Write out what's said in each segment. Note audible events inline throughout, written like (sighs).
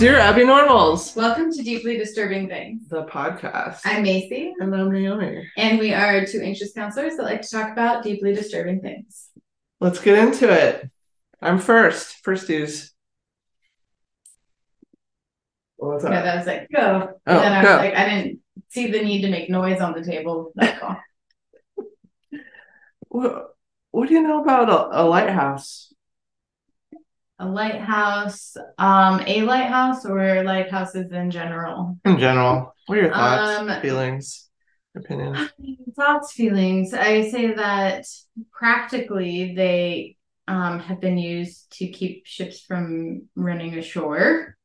Dear Abby Normals, Welcome to Deeply Disturbing Things. the podcast. I'm Macy, and I'm Naomi. and we are two anxious counselors that like to talk about deeply disturbing things. Let's get into it. I'm first. Firsties. What's Yeah, up? that was like, go. Oh, and then I go. was like, I didn't see the need to make noise on the table. That's all. (laughs) What, what do you know about a, a lighthouse? A lighthouse, um, a lighthouse or lighthouses in general. In general, what are your thoughts, Um, feelings, opinions? Thoughts, feelings. I say that practically they um, have been used to keep ships from running ashore.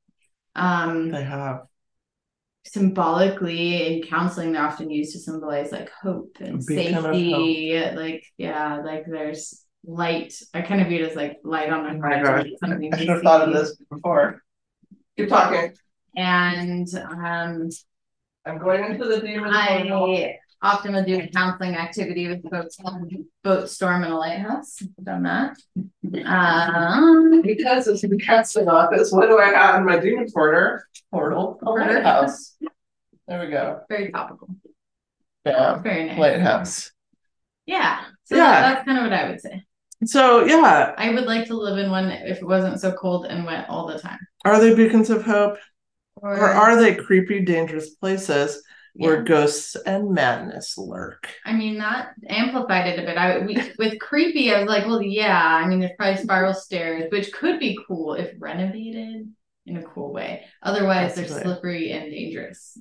Um, They have. symbolically in counseling they're often used to symbolize like hope and beacon safety like yeah like there's light i kind of view it as like light on Oh a my horizon, gosh, something I to should have thought of this before. Keep talking. and um I'm going into the demon i often will do a counseling activity with folks on boat storm in a lighthouse I've done that um Because it's the casting office, what do I have in my demon porter? Portal, a Porter. lighthouse. There we go. very topical Yeah, very nice lighthouse. yeah so Yeah. that's kind of what i would say So yeah, i would like to live in one if it wasn't so cold and wet all the time are they beacons of hope, or, or are they creepy, dangerous places where ghosts and madness lurk? I mean, that amplified it a bit. I we, with creepy, I was like, well, yeah. I mean, there's probably spiral stairs, which could be cool if renovated in a cool way. Otherwise, they're slippery and dangerous.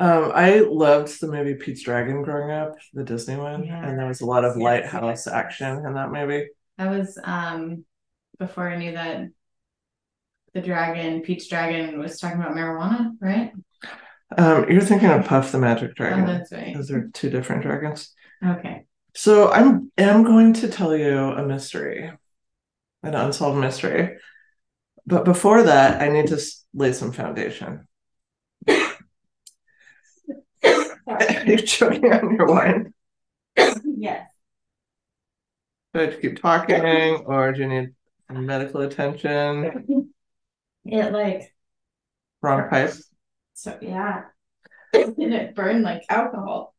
Um, I loved the movie Pete's Dragon growing up, the Disney one, and there was a lot of Yes, lighthouse yes. action in that movie. That was um before I knew that the dragon, Pete's dragon, was talking about marijuana, right? Um, you're thinking of Puff the Magic Oh, Dragon. that's right. Those are two different dragons. Okay. So I'm am going to tell you a mystery, an unsolved mystery. But before that, I need to lay some foundation. (laughs) Are you choking on your wine? yes. Do I have to keep talking, or do you need medical attention? It like Wrong pipe. so yeah. (laughs) and it burned like alcohol.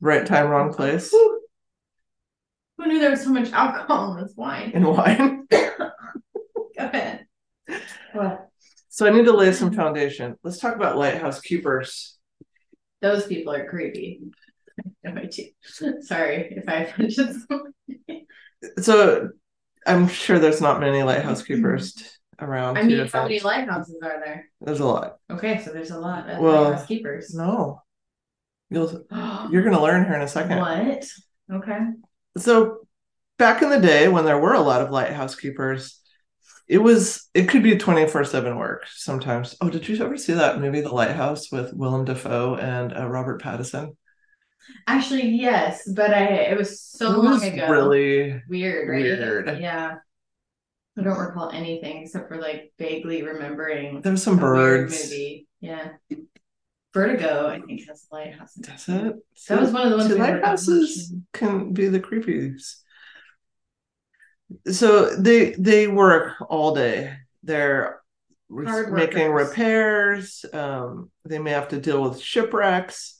Right time, wrong (laughs) place. Who knew there was so much alcohol in this wine? In wine. Go ahead. What? So I need to lay some foundation. Let's talk about lighthouse keepers. Those people are creepy. (laughs) If I do- (laughs) Sorry if I offended someone. So I'm sure there's not many lighthouse keepers (laughs) around. I mean, how many lighthouses are there? There's a lot. Okay, so there's a lot of Well, lighthouse keepers. No. You'll (gasps) you're gonna learn here in a second. What? Okay. So back in the day when there were a lot of lighthouse keepers, it was it could be 24/7 work sometimes. Oh, did you ever see that movie The Lighthouse with Willem Dafoe and uh, Robert Pattinson? Actually, yes, but I it was so it long was ago. really weird, right? weird. Yeah. I don't recall anything except for like vaguely remembering there was some birds. movie. Yeah. Vertigo, I think, has a lighthouse. in it. Does it? That was one of the ones lighthouses can be the creepies. So they they work all day. They're Hard making workers. repairs. Um, they may have to deal with shipwrecks.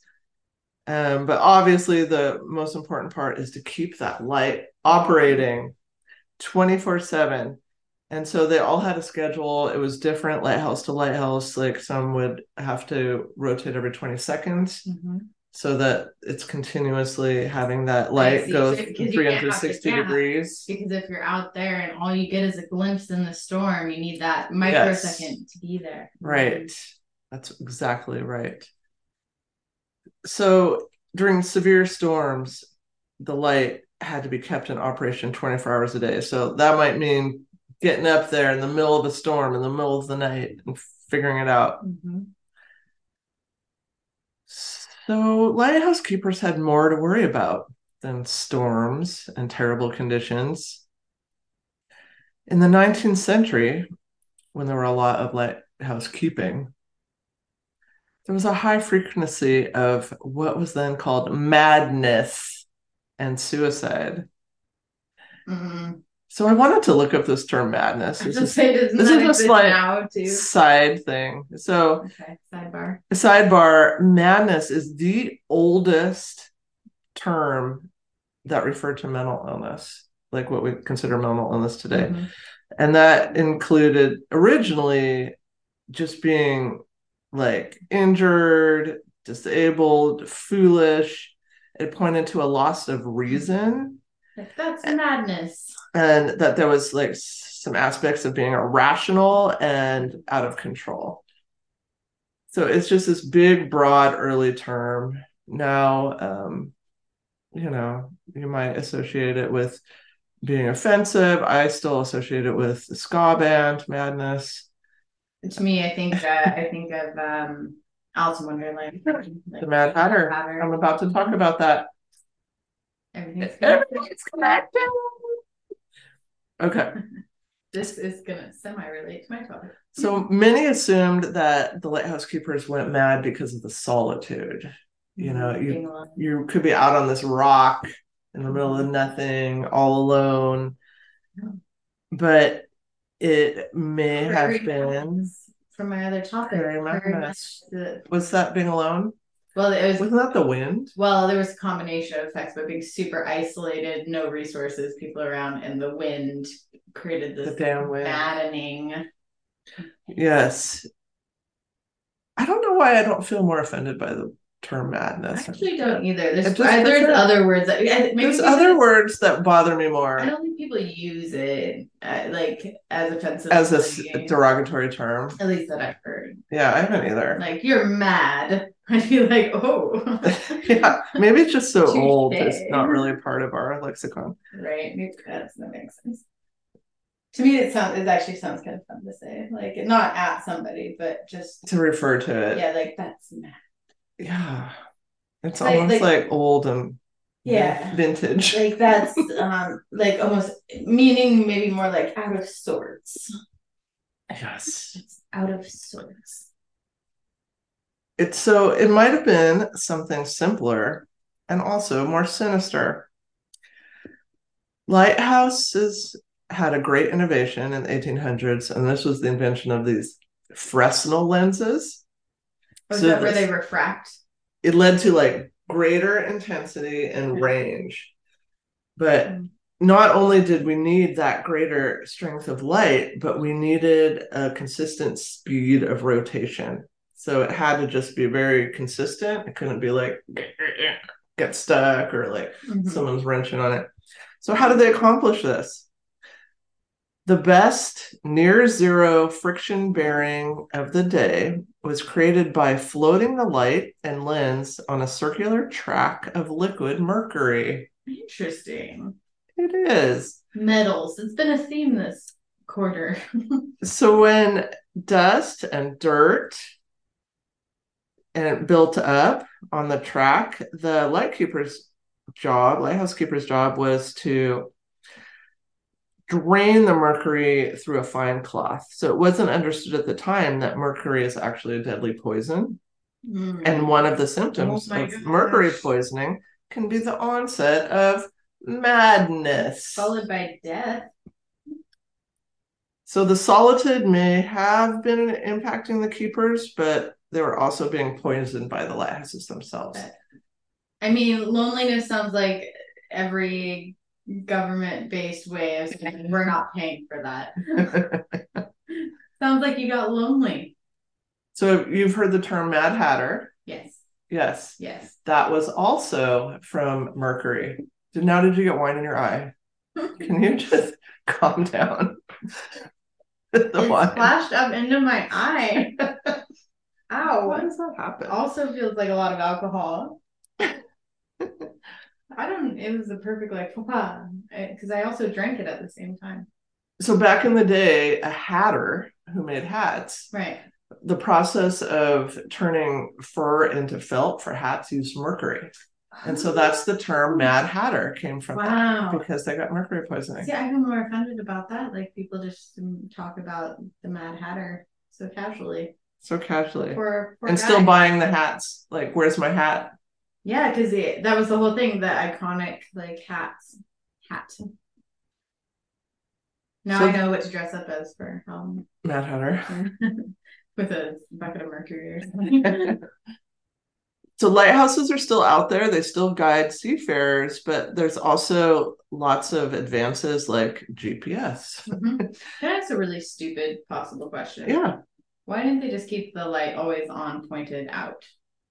Um, but obviously the most important part is to keep that light operating 24/7. And so they all had a schedule. It was different lighthouse to lighthouse. Like some would have to rotate every 20 seconds Mhm. So that it's continuously having that light see. goes So- 'cause you can't have the 360 degrees. Because if you're out there and all you get is a glimpse in the storm, you need that microsecond to be there. Right. That's exactly right. So during severe storms, the light had to be kept in operation 24 hours a day. So that might mean getting up there in the middle of a storm in the middle of the night and figuring it out. Mhm. So lighthouse keepers had more to worry about than storms and terrible conditions. In the 19th century, when there were a lot of lighthouse keeping, there was a high frequency of what was then called madness and suicide. Mhm. So I wanted to look up this term madness. This is say, this is a slight side thing. So Okay, sidebar. sidebar, madness is the oldest term that referred to mental illness, like what we consider mental illness today. Mhm. And that included originally just being like injured, disabled, foolish. It pointed to a loss of reason That's madness. and that there was like some aspects of being irrational and out of control. So it's just this big, broad, early term. Now, um, you know, you might associate it with being offensive. I still associate it with the ska band madness. To me, I think uh, I think of um, Alice in Wonderland. (laughs) The Mad Hatter. I'm about to talk about that. Everything's connected. Everything's connected. Okay. (laughs) This is gonna semi-relate to my topic. So many assumed that the lighthouse keepers went mad because of the solitude. You know, you you could be out on this rock in the middle of mm-hmm. nothing, all alone. But it may Very have been From my other topic. Very much the- was that being alone? Well, it was Wasn't that the wind? Well, there was a combination of effects, but being super isolated, no resources, people around, and the wind created The this damn wind. maddening. Yes. I don't know why I don't feel more offended by the term madness. I actually don't either. There's I, there's other words that maybe There's other words that bother me more I don't think people use it uh, like as offensive as a derogatory term. at least that I've heard. Yeah, I haven't either. Like you're mad. (laughs) I'd be like, oh, (laughs) yeah, maybe it's just so old. It's not really part of our lexicon. right. Maybe That's that makes sense. To me, it sounds it actually sounds kind of fun to say, like not at somebody, but just To refer to it. yeah, like that's mad. Yeah. It's Like- almost like- like, old and Yeah. vintage. Like that's um like almost meaning maybe more like out of sorts. yes. It's out of sorts. It's so it might have been something simpler and also more sinister. Lighthouses had a great innovation in the 1800s, and this was the invention of these Fresnel lenses. Was So that where they refract? it led to like greater intensity and range. But not only did we need that greater strength of light, but we needed a consistent speed of rotation. So it had to just be very consistent. It couldn't be like get stuck or like Mhm. someone's wrenching on it. So, how did they accomplish this? The best near zero friction bearing of the day was created by floating the light and lens on a circular track of liquid mercury. Interesting. It is. Metals. It's been a theme this quarter. (laughs) So, when dust and dirt and built up on the track, the lightkeeper's job, lighthouse keeper's job was to drain the mercury through a fine cloth. So it wasn't understood at the time that mercury is actually a deadly poison. Mm. And one of the symptoms Oh of gosh. mercury poisoning can be the onset of madness. followed by death. So the solitude may have been impacting the keepers, but they were also being poisoned by the lighthouses themselves. I mean, loneliness sounds like every government-based way of saying we're not paying for that. (laughs) Sounds like you got lonely. so you've heard the term Mad Hatter. Yes. Yes. Yes. That was also from Mercury. Did- Now, did you get wine in your eye? Can you (laughs) just calm down? (laughs) the It wine. splashed up into my eye. Ow. Why does that happen? Also feels like a lot of alcohol. I don't. It was the perfect like (laughs) because I also drank it at the same time. So back in the day, a hatter who made hats, Right. the process of turning fur into felt for hats used mercury. And so that's the term Mad Hatter came from Wow. because they got mercury poisoning. See, I feel more offended about that. Like people just talk about the Mad Hatter so casually. So casually. For, and still buying the hats. Like, where's my hat? Yeah, because that was the whole thing. The iconic like hats, hat. Now So- I know what to dress up as for Halloween Mad Hatter. (laughs) with a bucket of mercury or something. (laughs) So lighthouses are still out there. They still guide seafarers, but there's also lots of advances like GPS. Mhm. (laughs) I ask a really stupid possible question? Yeah, Why didn't they just keep the light always on pointed out?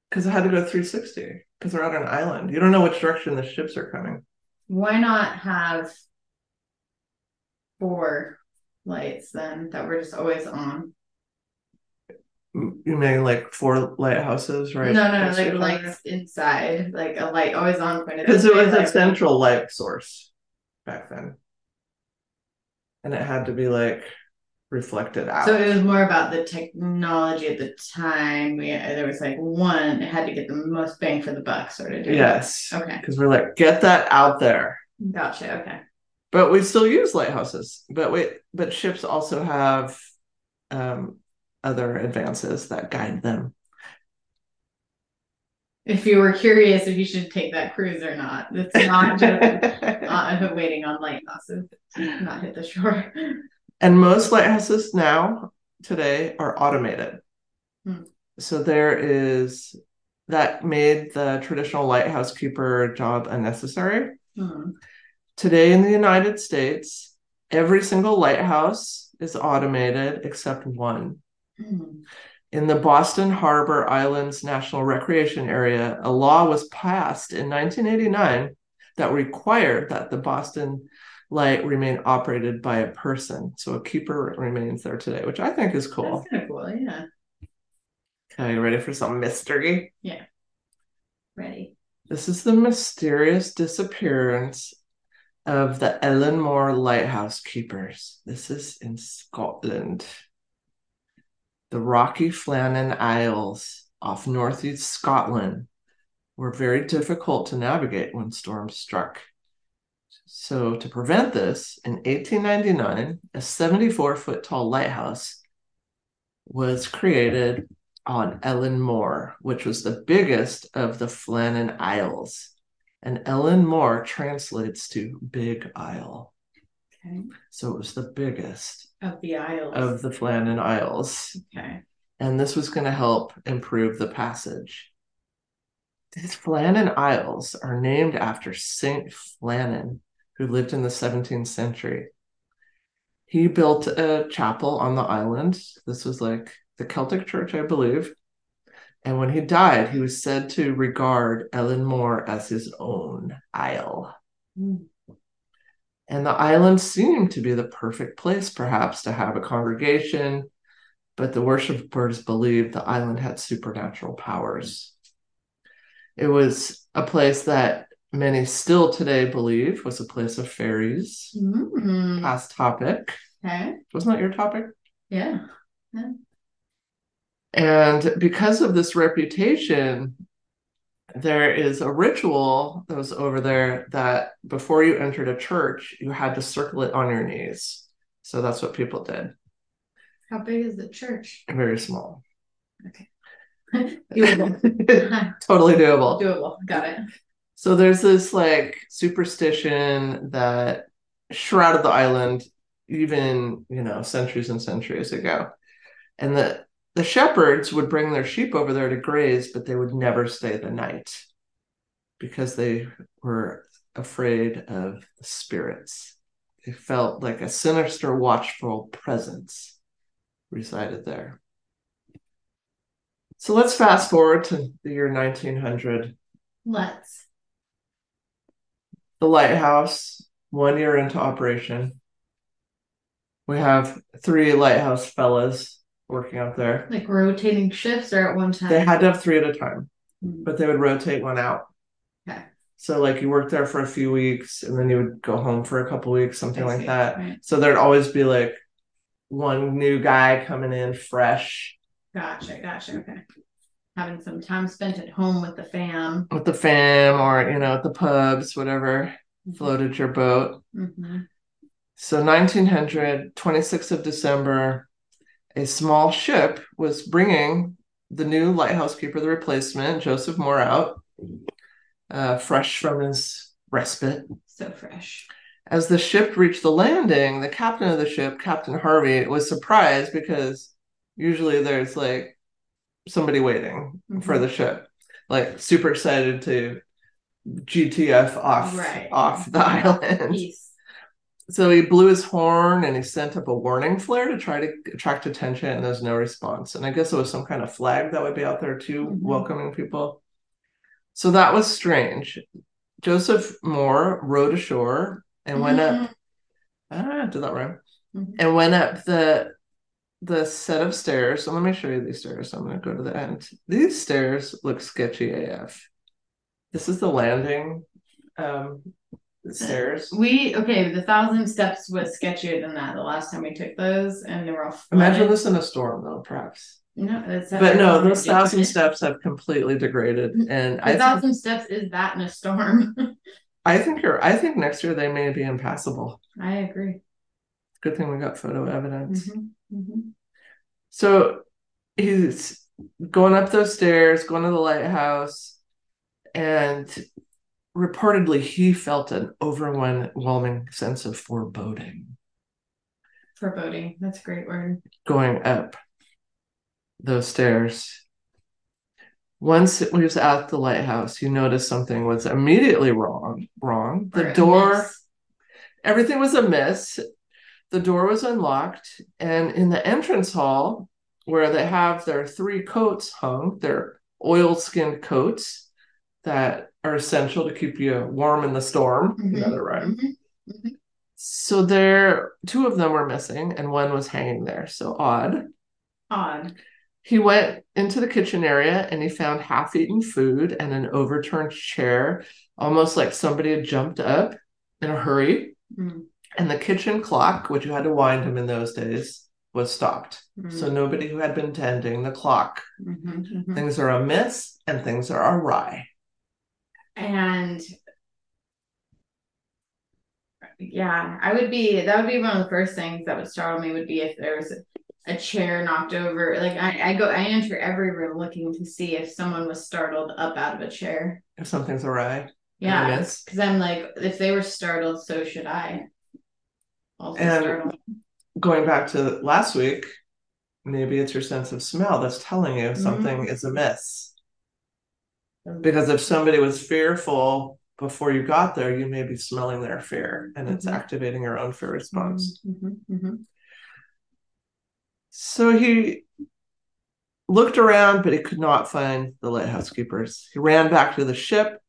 Because it had to go 360 because they're out on an island. You don't know which direction the ships are coming. Why not have four lights then that were just always on? You mean like four lighthouses, right? No, no, no, next to like lights inside, like a light always on pointed. Because it was a central light source back then. And it had to be like reflected out. So it was more about the technology at the time. We there was like one, it had to get the most bang for the buck, sort of. deal. yes. Okay. Because we're like, get that out there. Gotcha. Okay. But we still use lighthouses. But we but ships also have um other advances that guide them. If you were curious if you should take that cruise or not, it's not (laughs) just uh, waiting on lighthouses to not hit the shore. And most lighthouses now today are automated. Hmm. So there is that made the traditional lighthouse keeper job unnecessary. Hmm. Today in the United States, every single lighthouse is automated except one. Hmm. In the Boston Harbor Islands National Recreation Area, a law was passed in 1989 that required that the Boston light remain operated by a person. So a keeper remains there today, which I think is cool. That's kind of cool. Yeah. Okay, you ready for some mystery? Yeah. Ready. This is the mysterious disappearance of the Eilean Mor Lighthouse Keepers. This is in Scotland. The rocky Flannan Isles off northeast Scotland were very difficult to navigate when storms struck. So, to prevent this, in 1899, a 74 foot tall lighthouse was created on Eilean Mor, which was the biggest of the Flannan Isles. And Eilean Mor translates to Big Isle. Okay. So it was the biggest Of the Isles. of the Flannan Isles. okay. And this was going to help improve the passage. These Flannan Isles are named after Saint Flannan, who lived in the 17th century. He built a chapel on the island. This was like the Celtic church, I believe. And when he died, he was said to regard Eilean Mor as his own isle. Hmm. And the island seemed to be the perfect place, perhaps, to have a congregation, but the worshippers believed the island had supernatural powers. It was a place that many still today believe was a place of fairies. Hmm. Past topic. Okay. Wasn't that your topic? Yeah. And because of this reputation, there is a ritual that was over there that before you entered a church, you had to circle it on your knees. So that's what people did. How big is the church? Very small. Okay. (laughs) doable. (laughs) totally doable. Doable. Got it. So there's this like superstition that shrouded the island even, you know, centuries and centuries ago. And the the shepherds would bring their sheep over there to graze, but they would never stay the night because they were afraid of the spirits. They felt like a sinister, watchful presence resided there. So let's fast forward to the year 1900. Let's. The lighthouse one year into operation we have three lighthouse fellas working out there Like rotating shifts or at one time? they had to have three at a time Hmm. but they would rotate one out Okay. so like you worked there for a few weeks and then you would go home for a couple weeks something I like see. that Right. so there'd always be like one new guy coming in fresh Gotcha. Gotcha. Okay. Having some time spent at home with the fam. with the fam or you know at the pubs whatever floated your boat hmm So 1900, 26th of December, a small ship was bringing the new lighthouse keeper, the replacement, Joseph Moore, out, uh, fresh from his respite. So fresh. As the ship reached the landing, the captain of the ship, Captain Harvey, was surprised because usually there's like somebody waiting Mhm. for the ship, like super excited to GTF off Right. off the island. Peace. So he blew his horn and he sent up a warning flare to try to attract attention, and there's no response. And I guess it was some kind of flag that would be out there too, Mhm. welcoming people. So that was strange. Joseph Moore rode ashore and went up. Ah, did that rhyme? Mhm. And went up the the set of stairs. So let me show you these stairs. I'm gonna go to the end. These stairs look sketchy AF. This is the landing um the stairs. We okay. The thousand steps was sketchier than that the last time we took those, and they were all. Imagine this in a storm though, perhaps. No, that's But no, those thousand steps have completely degraded, and A I think, thousand steps is that in a storm. (laughs) I think you're. I think next year they may be impassable. I agree. Good thing we got photo evidence. Mhm, mhm. So he's going up those stairs, going to the lighthouse, and reportedly he felt an overwhelming sense of foreboding Foreboding. That's a great word. going up those stairs. Once he was at the lighthouse, he noticed something was immediately wrong. Wrong. The door, everything was amiss. The door was unlocked, and in the entrance hall, where they have their three coats hung, their oil-skinned coats that are essential to keep you warm in the storm. Mhm, Another rhyme. mhm. So there, two of them were missing, and one was hanging there. So odd. Odd. He went into the kitchen area and he found half eaten food and an overturned chair, almost like somebody had jumped up in a hurry. Mm, And the kitchen clock, which you had to wind him in those days, was stopped. mm, So nobody who had been tending the clock. mhm, mhm. Things are amiss and things are awry. And yeah, I would be that would be one of the first things that would startle me would be if there was a, a chair knocked over. Like I, I go I enter every room looking to see if someone was startled up out of a chair. If something's awry. Yeah. Because I'm like, if they were startled, so should I. Also And-. Going back to last week, maybe it's your sense of smell that's telling you something is amiss. Because if somebody was fearful before you got there, you may be smelling their fear and it's Mhm. activating your own fear response. Mhm, mhm. So he looked around, but he could not find the lighthouse keepers. He ran back to the ship.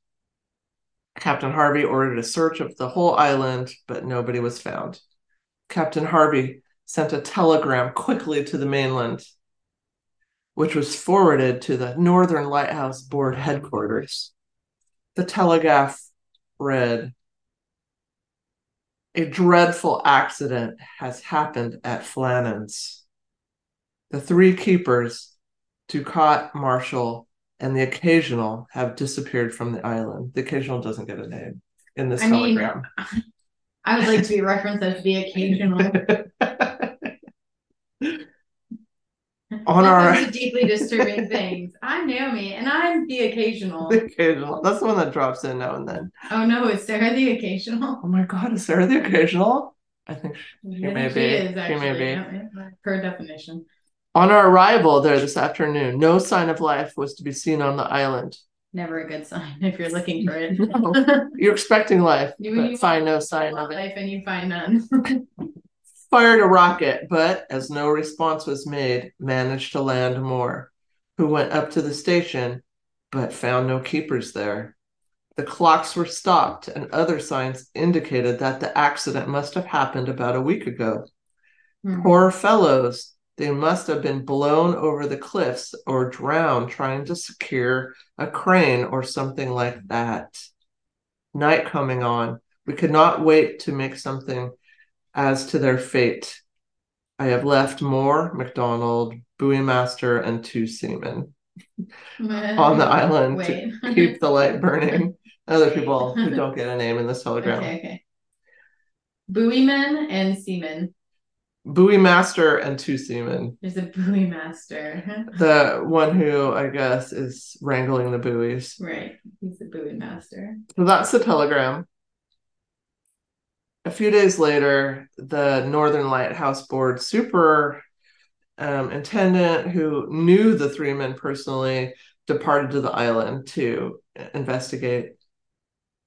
Captain Harvey ordered a search of the whole island, but nobody was found. Captain Harvey sent a telegram quickly to the mainland, which was forwarded to the Northern Lighthouse Board headquarters. The telegraph read A dreadful accident has happened at Flannan's. The three keepers, Ducat, Marshall, and the occasional have disappeared from the island. The occasional does't get a name in this I mean, telegram. (laughs) I would like to be referenced as the occasional. On our- deeply disturbing things. I'm Naomi, and I'm the occasional. the occasional. That's the one that drops in now and then. Oh no, is Sarah the occasional? Oh my God, is Sarah the occasional? I think she, I may think be. She is She may be. per definition. on our arrival there this afternoon, no sign of life was to be seen on the island. Never a good sign (laughs) if you're looking for it. (laughs) No. You're expecting life, You- but you find no sign of it. life and you find none. (laughs) Fired a rocket, but as no response was made, managed to land Moore, who went up to the station, but found no keepers there. The clocks were stopped, and other signs indicated that the accident must have happened about a week ago. Hmm. Poor fellows, they must have been blown over the cliffs or drowned trying to secure a crane or something like that. Night coming on, we could not wait to make something as to their fate. I have left Moore, MacDonald, buoy master, and two seamen (laughs) on the island Wait. to (laughs) keep the light burning. Other people who (laughs) don't get a name in this telegram. Okay, okay. Buoyman and seaman. Buoy master and two seamen. There's a buoy master. (laughs) The one who I guess is wrangling the buoys. right. He's the buoy master. So that's the telegram. a few days later, the Northern Lighthouse Board super um, intendant who knew the three men personally departed to the island to investigate.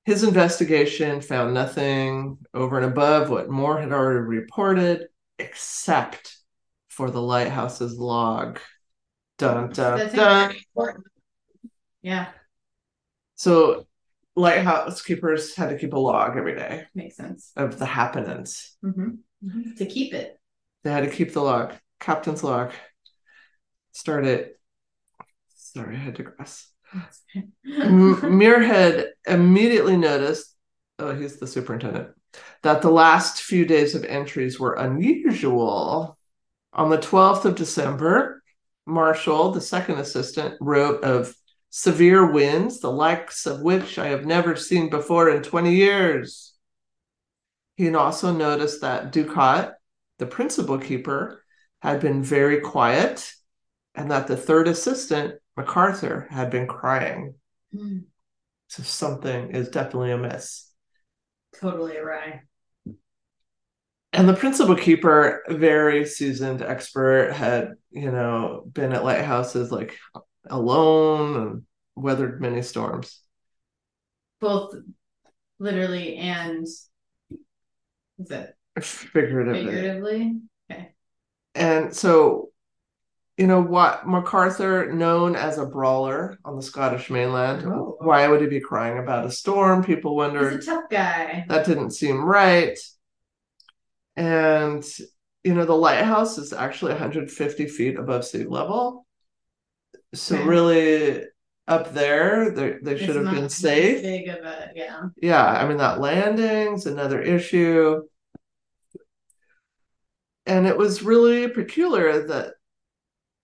His investigation found nothing over and above what Moore had already reported, except for the lighthouse's log. Dun dun That's dun. important. Yeah, So lighthouse keepers had to keep a log every day makes sense. of the happenings. hmm To keep it. They had to keep the log, captain's log. Start it. Sorry, I had digress. M- (laughs) Muirhead immediately noticed, oh, he's the superintendent, that the last few days of entries were unusual. On the 12th of December, Marshall, the second assistant, wrote of severe winds, the likes of which I have never seen before in 20 years. He had also noticed that Ducat, the principal keeper, had been very quiet and that the third assistant, MacArthur, had been crying. Hmm, So something is definitely amiss. Totally awry. And the principal keeper, very seasoned expert, had, you know, been at lighthouses like alone and weathered many storms. Both literally and is it (laughs) Figuratively. figuratively? And so, you know, what MacArthur, known as a brawler on the Scottish mainland, Oh. why would he be crying about a storm? People wondered. He's a tough guy. that didn't seem right. And you know, the lighthouse is actually 150 feet above sea level. So Okay. really up there, they they should have been safe. Big of a yeah. Yeah, I mean that landing's another issue. And it was really peculiar that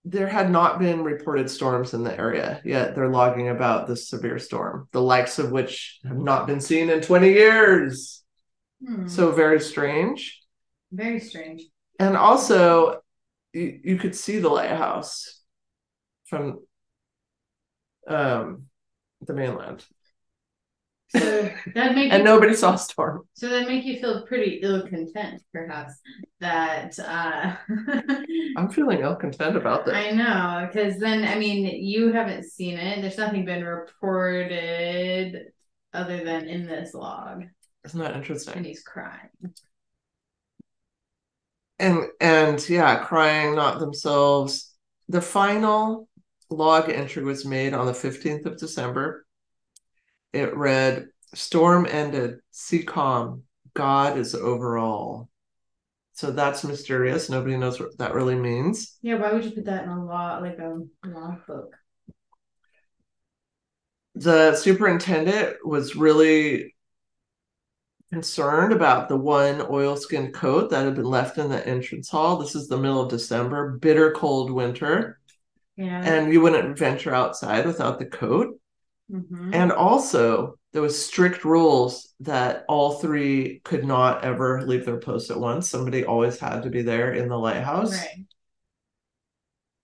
there had not been reported storms in the area, yet they're logging about this severe storm, the likes of which have not been seen in 20 years. Hmm, So very strange. very strange. And also, you, you could see the lighthouse from um, the mainland, So (laughs) that make and nobody saw storm. so that make you feel pretty ill content, perhaps. That uh (laughs) I'm feeling ill content about this. I know, because then I mean you haven't seen it. There's nothing been reported other than in this log, Isn't that interesting? and he's crying. And and yeah, crying not themselves. The final log entry was made on the 15th of December. It read, "Storm ended, sea calm. God is over all." So that's mysterious. Nobody knows what that really means. Yeah, why would you put that in a law like a log book? the superintendent was really concerned about the one oilskin coat that had been left in the entrance hall. This is the middle of December, bitter cold winter, Yeah. and you wouldn't venture outside without the coat. Mhm. And also, there was strict rules that all three could not ever leave their post at once. Somebody always had to be there in the lighthouse, right.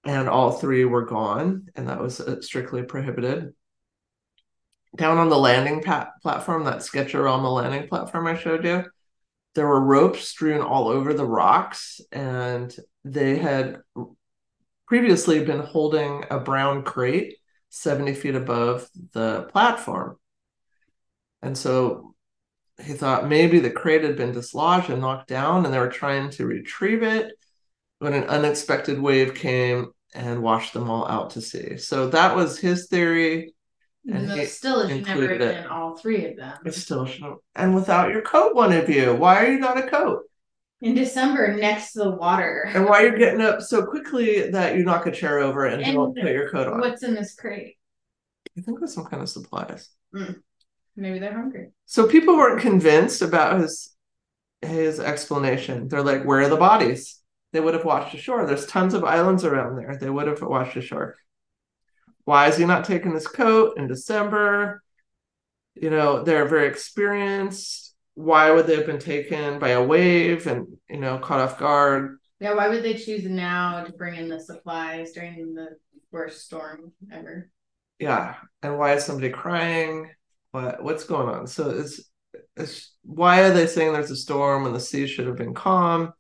and all three were gone, and that was uh, strictly prohibited. Down on the landing pa- platform, that Sketcherama landing platform I showed you, there were ropes strewn all over the rocks, and they had previously been holding a brown crate 70 feet above the platform. And so he thought maybe the crate had been dislodged and knocked down, and they were trying to retrieve it when an unexpected wave came and washed them all out to sea. So that was his theory. And those still it should never have been all three of them. It still should and without your coat, one of you. Why are you not a coat? In December, next to the water. And why you're getting up so quickly that you knock a chair over and, And don't put your coat on? What's in this crate? I think with some kind of supplies. Mm. Maybe they're hungry. So people weren't convinced about his his explanation. They're like, where are the bodies? They would have washed ashore. There's tons of islands around there. They would have washed ashore. Why is he not taking his coat in December? You know, they're very experienced. Why would they have been taken by a wave and, you know, caught off guard? Yeah, why would they choose now to bring in the supplies during the worst storm ever? Yeah. And why is somebody crying? What what's going on? So it's It's, why are they saying there's a storm when the sea should have been calm?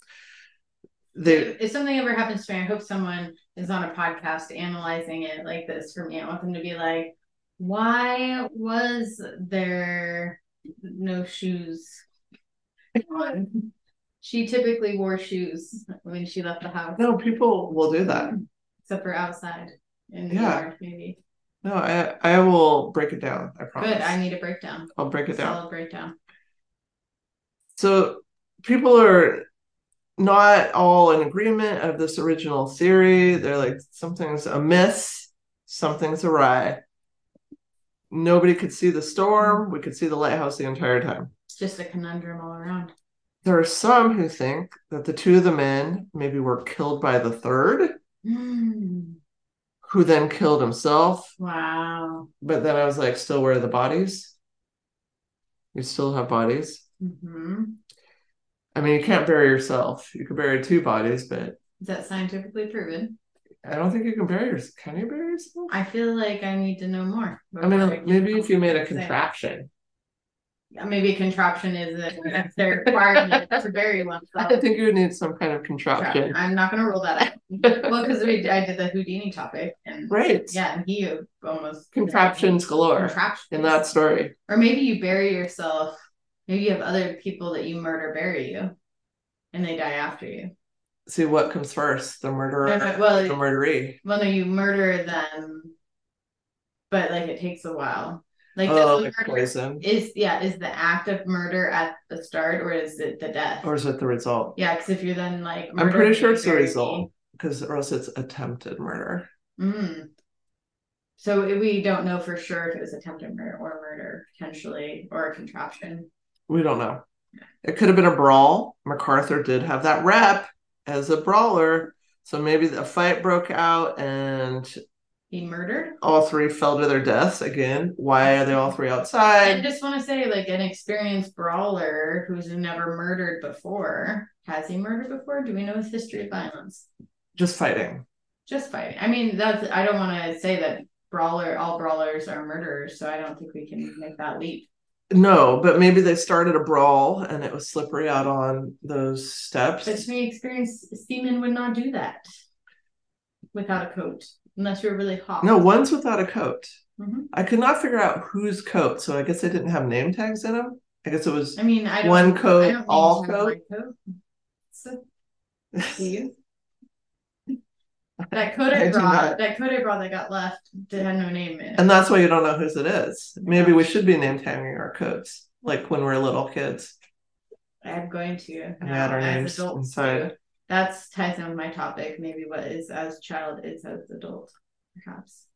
They if something ever happens to me, I hope someone is on a podcast analyzing it like this for me. I want them to be like, why was there no shoes on? She typically wore shoes when she left the house, no people will do that. except for outside in the Yeah. yard, maybe. No, I I will break it down. I promise. Good. I need a breakdown. I'll break it down. Solid breakdown. So people are not all in agreement of this original theory. They're like something's amiss, something's awry. Nobody could see the storm. We could see the lighthouse the entire time. It's just a conundrum all around. There are some who think that the two of the men maybe were killed by the third, Mm. who then killed himself. Wow. But then I was like, still where are the bodies? You still have bodies. hmm I mean, you can't bury yourself. You could bury two bodies, but Is that scientifically proven? I don't think you can bury yourself. Can you bury yourself? I feel like I need to know more. I mean, maybe if you made a contraption. Maybe a contraption is a (laughs) necessary requirement to bury oneself. I think you would need some kind of contraption. I'm not going to rule that out. (laughs) Well, because we I did the Houdini topic, and Right. yeah, and he almost Contraptions galore contraptions. in that story. Or maybe you bury yourself. Maybe you have other people that you murder bury you, and they die after you. See what comes first, the murderer, No, well, the murderee. Well, no, you murder them, but like it takes a while. Like Oh, like poison. is yeah is the act of murder at the start or is it the death? Or is it the result? yeah, because if you're then like I'm pretty sure it's the result because or else it's attempted murder. Mm. So we don't know for sure if it was attempted murder or murder potentially or a contraption. We don't know. It could have been a brawl. MacArthur did have that rep as a brawler. So maybe a fight broke out and He murdered. all three fell to their deaths again. Why are they all three outside? I just want to say, like an experienced brawler who's never murdered before. Has he murdered before? Do we know his history of violence? Just fighting. just fighting. I mean, that's I don't want to say that brawler all brawlers are murderers, so I don't think we can make that leap. No, but maybe they started a brawl and it was slippery out on those steps. But to me, experienced seamen would not do that without a coat, unless you're really hot. No, one's without a coat. Mhm. I could not figure out whose coat, so I guess they didn't have name tags in them. I guess it was I mean, I don't, one coat, all coat. coat. So, do you? That coat (laughs) I not. that I brought that got left, it had no name in it. And that's why you don't know whose it is. Maybe we should be name tagging our coats, like when we're little kids. I'm going to. And had our names adults inside. That's ties in with my topic. Maybe what is as child is as adult, perhaps.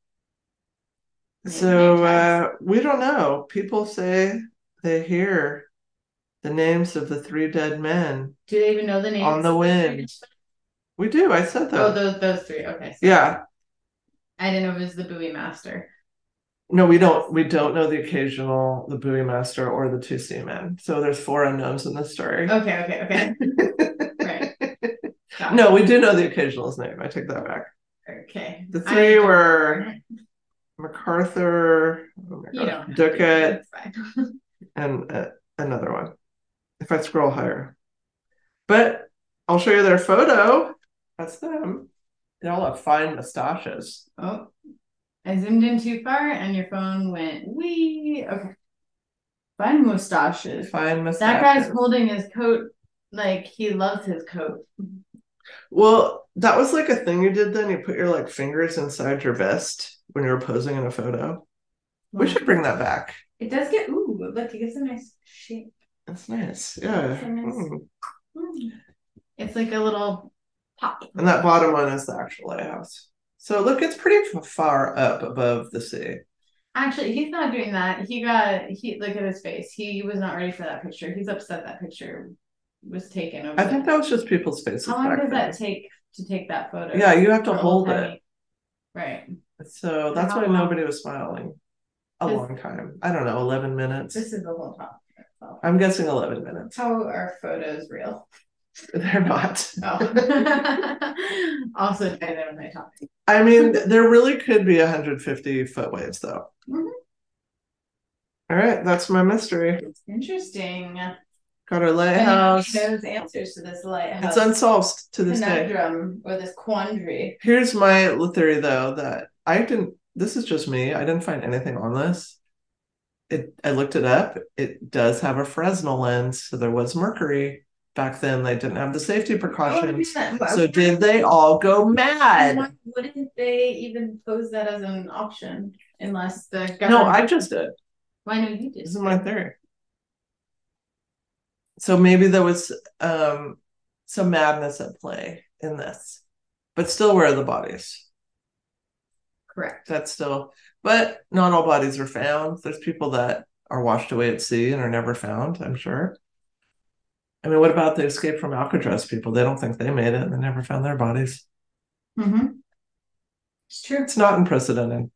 Maybe So uh, we don't know. People say they hear the names of the three dead men. Do they even know the names? on the wind. We do. I said Oh, those those three. Okay. so Yeah. I didn't know it was the buoy master. No, we don't. We don't know the occasional, the buoy master, or the two seamen. So there's four unknowns in this story. Okay. Okay. Okay. (laughs) right. Got No, we do know the occasional's name. I take that back. Okay. The three don't were. MacArthur, oh my You gosh, don't. have to. Ducat, (laughs) and uh, another one. If I scroll higher, but I'll show you their photo. That's them. They all have fine mustaches. Oh, I zoomed in too far, and your phone went wee. Okay. Fine mustaches. Fine mustaches. That guy's holding his coat like he loves his coat. Well, that was like a thing you did then. You put your like fingers inside your vest when you were posing in a photo. We should bring that back. It does get ooh, look, it gets a nice shape. That's nice. Yeah. Nice- Mm. Mm. It's like a little pop. And that bottom one is the actual lighthouse. So look, it's pretty far up above the sea. Actually, he's not doing that. He got he look at his face. He was not ready for that picture. He's upset that picture was taken. Over I think that was just people's faces. How long does that take to take that photo? Yeah, you have to hold old it. Right. So that's why long? nobody was smiling. A This- long time. I don't know, 11 minutes. This is a whole topic. itself. I'm guessing 11 minutes. How are photos real? They're not. Oh. (laughs) also in with my topic. I mean, there really could be 150 foot waves though. Mhm. All right, that's my mystery. Interesting. Got our lighthouse. knows answers to this lighthouse It's unsolved to this day. conundrum or this quandary. Here's my theory though that I didn't this is just me. I didn't find anything on this. It I looked it up. It does have a Fresnel lens, so there was mercury. Back then they didn't have the safety precautions. So did they all go mad? Why wouldn't they even pose that as an option unless the government? No, I just did. Why no, you did. This is my theory. So maybe there was um some madness at play in this. But still where are the bodies? Correct. that's still but not all bodies are found there's people that are washed away at sea and are never found i'm sure i mean what about the escape from alcatraz people they don't think they made it and they never found their bodies Mm-hmm. It's true. it's not unprecedented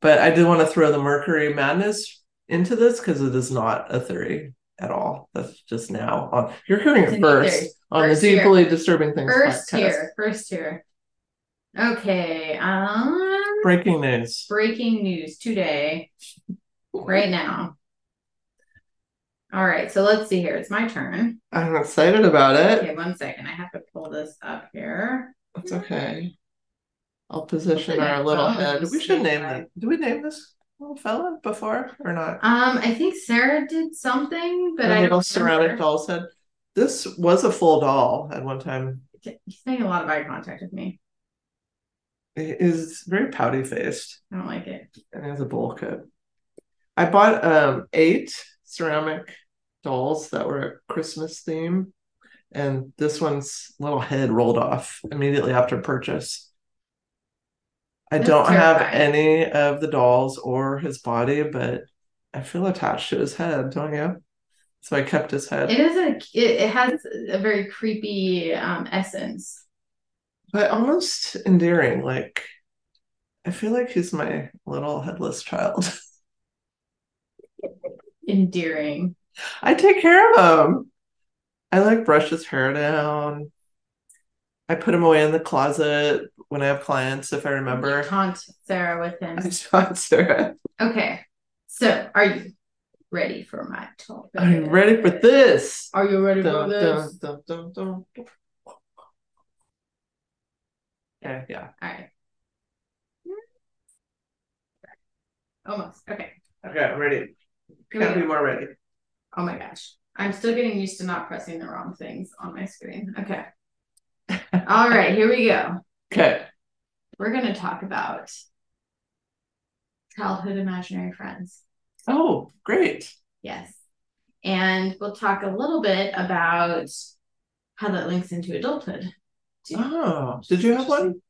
but i did want to throw the mercury madness into this because it is not a theory at all that's just now on you're hearing it first on First the deeply disturbing things First podcast. tier. First tier. Okay. Um. breaking news Breaking news today, right now. All right. So let's see here. It's my turn. i'm excited about it Okay. One second. I have to pull this up here. That's okay. I'll position Look our little phone. head. We should name Right. it. Do we name this little fella before or not? Um. I think Sarah did something, but The I little don't ceramic remember. doll's head. This was a full doll at one time. He's making a lot of eye contact with me. He is very pouty faced I don't like it. and has a bowl cut. I bought um eight ceramic dolls that were a Christmas theme, and this one's little head rolled off immediately after purchase. I That's don't have any of the dolls or his body, but I feel attached to his head, don't you? So I kept his head. It is a. It, it has a very creepy um essence. but almost endearing. Like, I feel like he's my little headless child. (laughs) Endearing. I take care of him. I like brush his hair down. I put him away in the closet when I have clients, if I You remember. taunt Sarah with him. I shot Sarah. Okay. So, are you ready for my talk? I'm ready for this. Are you ready Dun, for this? dun, dun, dun. Okay, yeah. All right. Almost. Okay. Okay, I'm ready. Can't be more ready. Oh my gosh. I'm still getting used to not pressing the wrong things on my screen. Okay. (laughs) All right, here we go. Okay. We're going to talk about childhood imaginary friends. Oh, great. Yes. And we'll talk a little bit about how that links into adulthood. Oh, did you have one?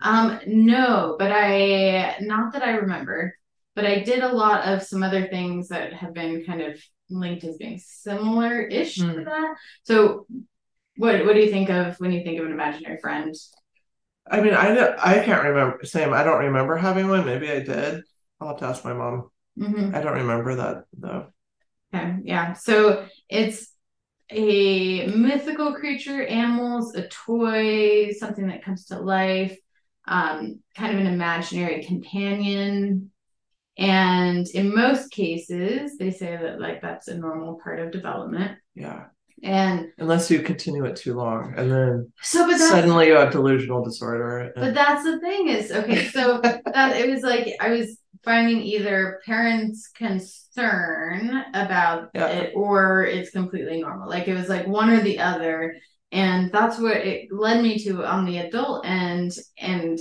Um, no, but I not that I remember, but I did a lot of some other things that have been kind of linked as being similar-ish to Hmm. that. So what what do you think of when you think of an imaginary friend? I mean, I don't- I can't remember. Same, I don't remember having one. Maybe I did. I'll have to ask my mom. Mhm. I don't remember that though. Okay, yeah. So it's a mythical creature, animals, a toy, something that comes to life, um, kind of an imaginary companion. And in most cases, they say that like that's a normal part of development. Yeah. And Unless you continue it too long and then so, but suddenly you have delusional disorder. But that's the thing is okay, so (laughs) that it was like I was finding either parents' concern about Yeah. it or it's completely normal. Like it was like one or the other. And that's what it led me to on the adult end. And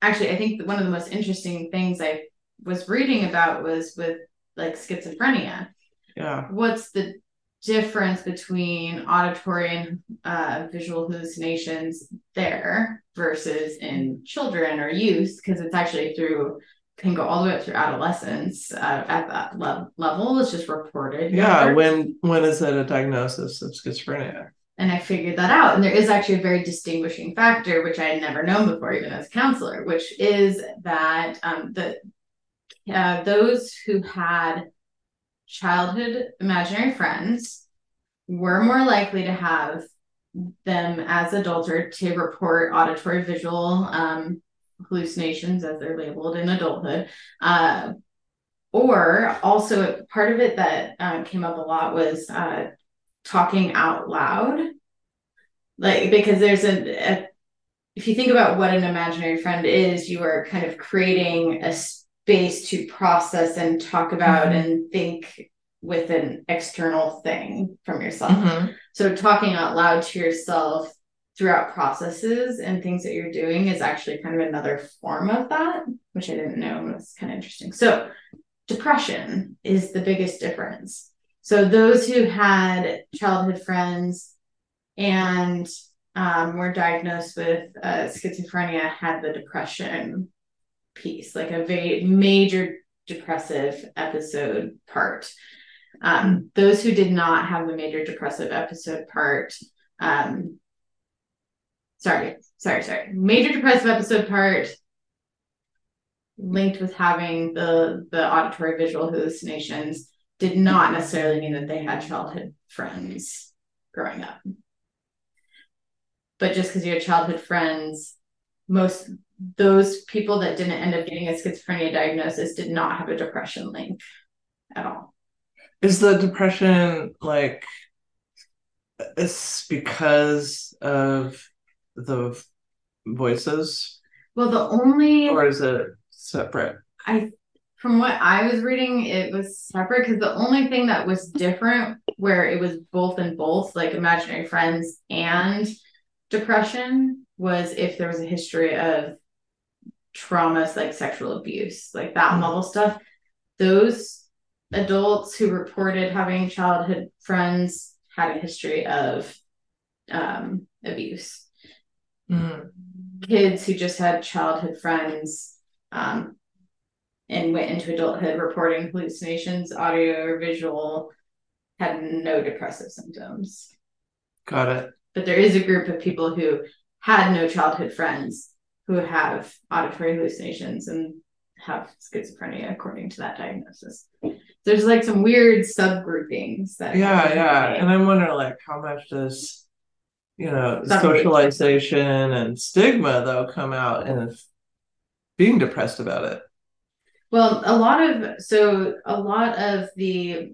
actually, I think one of the most interesting things I was reading about was with like schizophrenia yeah. what's the difference between auditory and uh, visual hallucinations there versus in children or youth because it's actually through can go all the way up through adolescence uh, at that le- level it's just reported Yeah. When when is it a diagnosis of schizophrenia? and i figured that out and there is actually a very distinguishing factor which i had never known before even as a counselor which is that um, the uh, those who had childhood imaginary friends were more likely to have them as adults or to report auditory visual um, hallucinations as they're labeled in adulthood. Uh, or also part of it that uh, came up a lot was uh, talking out loud. Like because there's a, a, if you think about what an imaginary friend is you are kind of creating a space to process and talk about mm-hmm. and think with an external thing from yourself mm-hmm. so talking out loud to yourself throughout processes and things that you're doing is actually kind of another form of that which i didn't know was kind of interesting so depression is the biggest difference so those who had childhood friends and um, were diagnosed with uh, schizophrenia had the depression piece, like a very major depressive episode part. Um, those who did not have the major depressive episode part, um, sorry, sorry, sorry, major depressive episode part linked with having the the auditory visual hallucinations did not necessarily mean that they had childhood friends growing up. But just because you had childhood friends, most those people that didn't end up getting a schizophrenia diagnosis did not have a depression link at all. Is the depression like it's because of the voices? Well, the only or is it separate? I from what I was reading, it was separate because the only thing that was different, where it was both and both, like imaginary friends and depression, was if there was a history of traumas like sexual abuse, like that mm-hmm. level stuff. Those adults who reported having childhood friends had a history of um, abuse. Mm-hmm. Kids who just had childhood friends um, and went into adulthood reporting hallucinations, audio or visual, had no depressive symptoms. Got it. But there is a group of people who had no childhood friends who have auditory hallucinations and have schizophrenia according to that diagnosis. There's like some weird subgroupings that Yeah, yeah. And I'm wondering like how much does you know socialization and stigma though come out and being depressed about it? Well, a lot of so a lot of the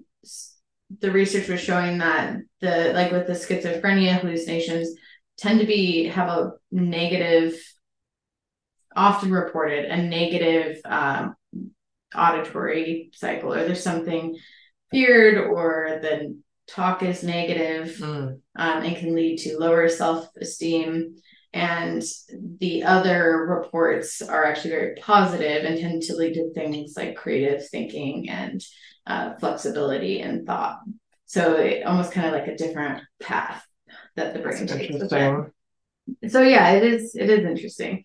the research was showing that the like with the schizophrenia hallucinations tend to be have a negative often reported a negative um, auditory cycle or there's something feared or the talk is negative mm. um, and can lead to lower self-esteem and the other reports are actually very positive and tend to lead to things like creative thinking and uh, flexibility and thought. So it almost kind of like a different path that the brain takes. Interesting. So yeah, it is. It is interesting.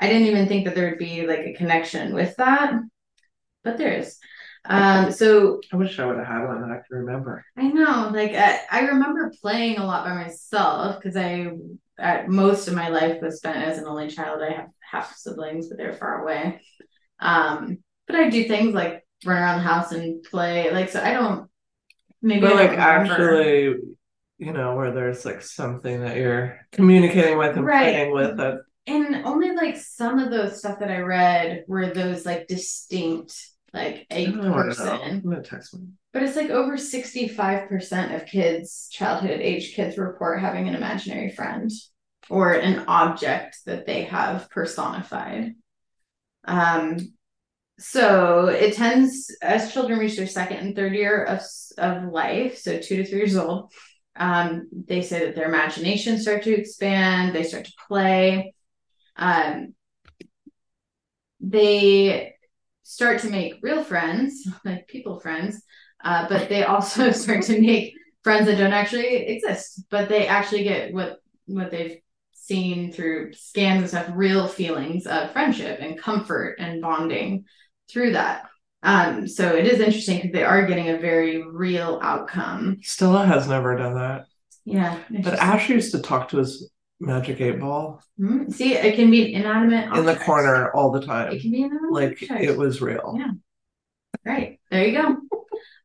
I didn't even think that there would be like a connection with that, but there is. Um, so I wish I would have had one that I can remember. I know, like I, I remember playing a lot by myself because I at most of my life was spent as an only child. I have half siblings, but they're far away. Um, but I do things like run around the house and play. Like so, I don't. Maybe but like actually, you know, where there's like something that you're communicating with and right. playing with that. And only like some of those stuff that I read were those like distinct, like a person. I'm gonna text me. But it's like over 65% of kids, childhood age kids, report having an imaginary friend or an object that they have personified. Um, so it tends, as children reach their second and third year of, of life, so two to three years old, um, they say that their imagination start to expand, they start to play. Um, they start to make real friends, (laughs) like people friends, uh, but they also (laughs) start to make friends that don't actually exist, but they actually get what what they've seen through scans and stuff, real feelings of friendship and comfort and bonding through that. Um, so it is interesting because they are getting a very real outcome. Stella has never done that. Yeah. But Ash used to talk to his magic eight ball. Mm-hmm. See, it can be an inanimate object. in the corner all the time. It can be inanimate. Like object. it was real. Yeah. Right. There you go.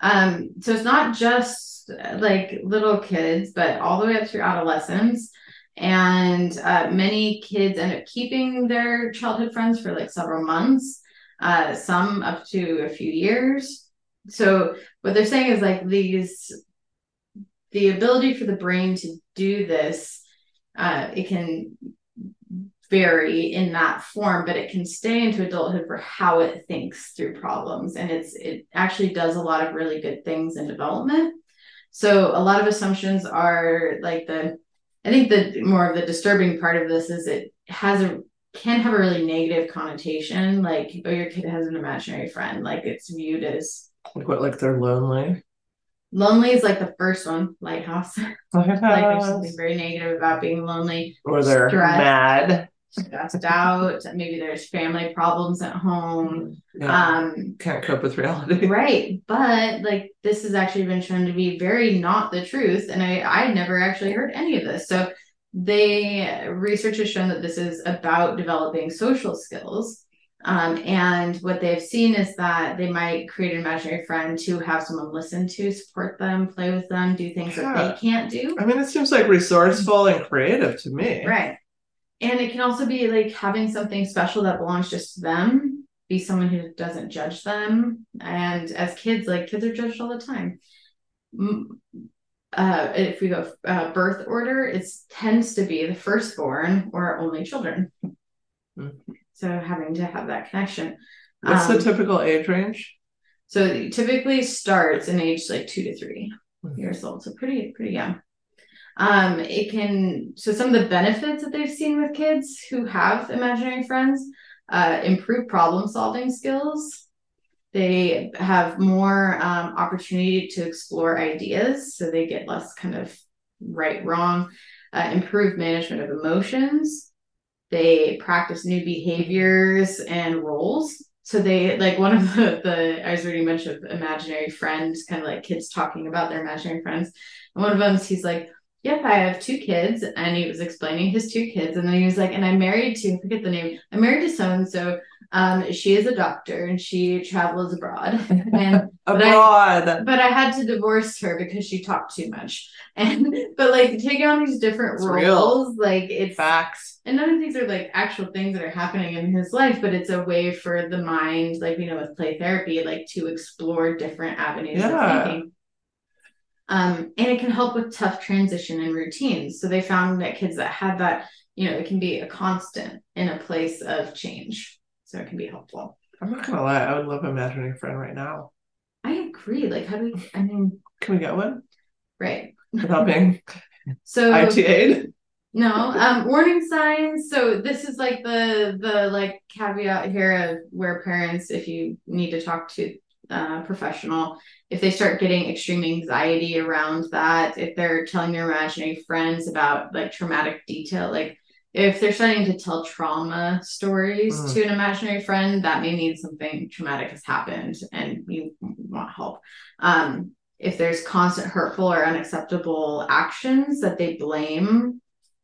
um, so it's not just like little kids, but all the way up through adolescence. And uh, many kids end up keeping their childhood friends for like several months. Uh, some up to a few years. So what they're saying is like these, the ability for the brain to do this, uh, it can vary in that form, but it can stay into adulthood for how it thinks through problems. And it's it actually does a lot of really good things in development. So a lot of assumptions are like the I think the more of the disturbing part of this is it has a can have a really negative connotation, like oh your kid has an imaginary friend, like it's viewed as like what like they're lonely. Lonely is like the first one, lighthouse. (laughs) like there's something very negative about being lonely. Or they're stressed, mad. Stressed out. (laughs) Maybe there's family problems at home. Yeah. Um can't cope with reality. (laughs) Right. But like this has actually been shown to be very not the truth. And I I never actually heard any of this. So they research has shown that this is about developing social skills um, and what they've seen is that they might create an imaginary friend to have someone listen to, support them, play with them, do things yeah. that they can't do. I mean, it seems like resourceful and creative to me. Right. And it can also be like having something special that belongs just to them, be someone who doesn't judge them. And as kids, like kids are judged all the time. Uh, if we go uh, birth order, it tends to be the firstborn or only children. Mm-hmm. So having to have that connection. What's um, the typical age range? So it typically starts in age like two to 3 mm-hmm. years old. So pretty, pretty young. Um, it can so some of the benefits that they've seen with kids who have imaginary friends uh, improve problem solving skills. They have more um, opportunity to explore ideas, so they get less kind of right wrong. Uh, improve management of emotions they practice new behaviors and roles. So they like one of (laughs) the the I was already of imaginary friends, kind of like kids talking about their imaginary friends. And one of them, he's like, Yep, I have two kids. And he was explaining his two kids. And then he was like, and I'm married to, I forget the name, I'm married to so and so. Um, she is a doctor and she travels abroad. (laughs) And abroad. But I, but I had to divorce her because she talked too much. (laughs) And but like taking on these different it's roles, real. like it's facts. And none of these are like actual things that are happening in his life, but it's a way for the mind, like you know, with play therapy, like to explore different avenues yeah. of thinking. Um, and it can help with tough transition and routines. So they found that kids that had that, you know, it can be a constant in a place of change. So it can be helpful. I'm not gonna lie, I would love imagining a friend right now. I agree. Like, how do we? I mean, can we get one? Right. Without being (laughs) so IT aid. No, um, warning signs. So this is like the the like caveat here of where parents, if you need to talk to uh, professional, if they start getting extreme anxiety around that, if they're telling their imaginary friends about like traumatic detail, like if they're starting to tell trauma stories mm. to an imaginary friend, that may mean something traumatic has happened and you want help. Um, if there's constant hurtful or unacceptable actions that they blame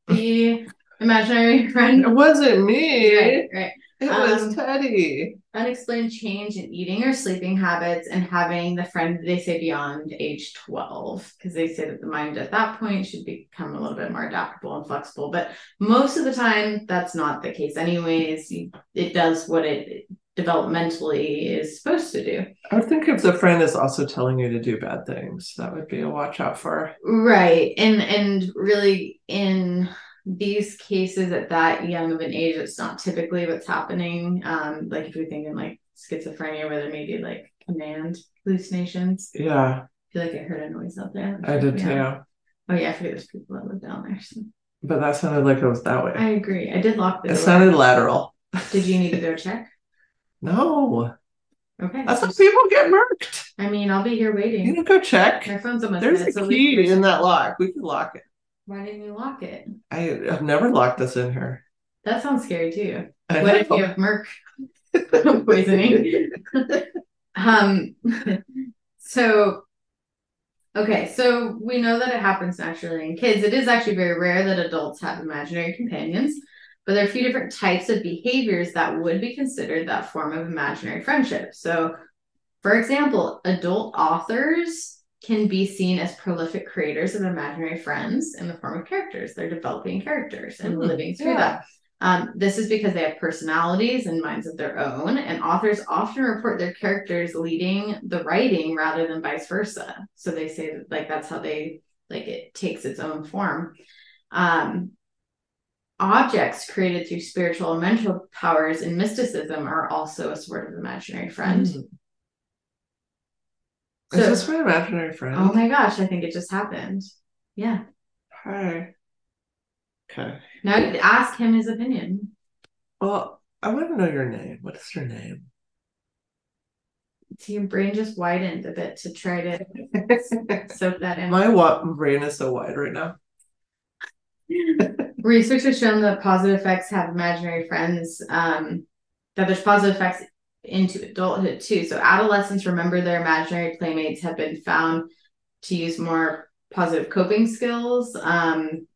the (laughs) imaginary friend. It wasn't me. Right, right. It um, was Teddy. Unexplained change in eating or sleeping habits and having the friend they say beyond age 12, because they say that the mind at that point should become a little bit more adaptable and flexible. But most of the time, that's not the case, anyways. It does what it developmentally is supposed to do. I would think if the friend is also telling you to do bad things, that would be a watch out for. Right. And and really in these cases at that young of an age, it's not typically what's happening. Um, like if you're thinking like schizophrenia, where there may be like command hallucinations. Yeah. I feel like I heard a noise out there. I did yeah. too. Oh yeah, I forget there's people that live down there. So. But that sounded like it was that way. I agree. I did lock the it door. Sounded lateral. Did you need to go check? No. Okay. That's how people get murked. I mean, I'll be here waiting. You can go check. My phone's almost There's a so key in that lock. We can lock it. Why didn't you lock it? I, have never locked this in here. That sounds scary too. I what know. if you have merc (laughs) poisoning? (laughs) um. So, okay, so we know that it happens naturally in kids. It is actually very rare that adults have imaginary companions. But there are a few different types of behaviors that would be considered that form of imaginary friendship. So, for example, adult authors can be seen as prolific creators of imaginary friends in the form of characters. They're developing characters and mm, living through yeah. that. Um, this is because they have personalities and minds of their own, and authors often report their characters leading the writing rather than vice versa. So they say that like that's how they like it takes its own form. Um, objects created through spiritual and mental powers and mysticism are also a sort of imaginary friend. Mm. Is this my imaginary friend? Oh my gosh, I think it just happened. Yeah. Hi. Okay. Now ask him his opinion. Well, I want to know your name. What is your name? So your brain just widened a bit to try to (laughs) soak that in. My what brain is so wide right now. Research has shown that positive effects have imaginary friends. Um, that there's positive effects into adulthood too. So adolescents remember their imaginary playmates have been found to use more positive coping skills. Um,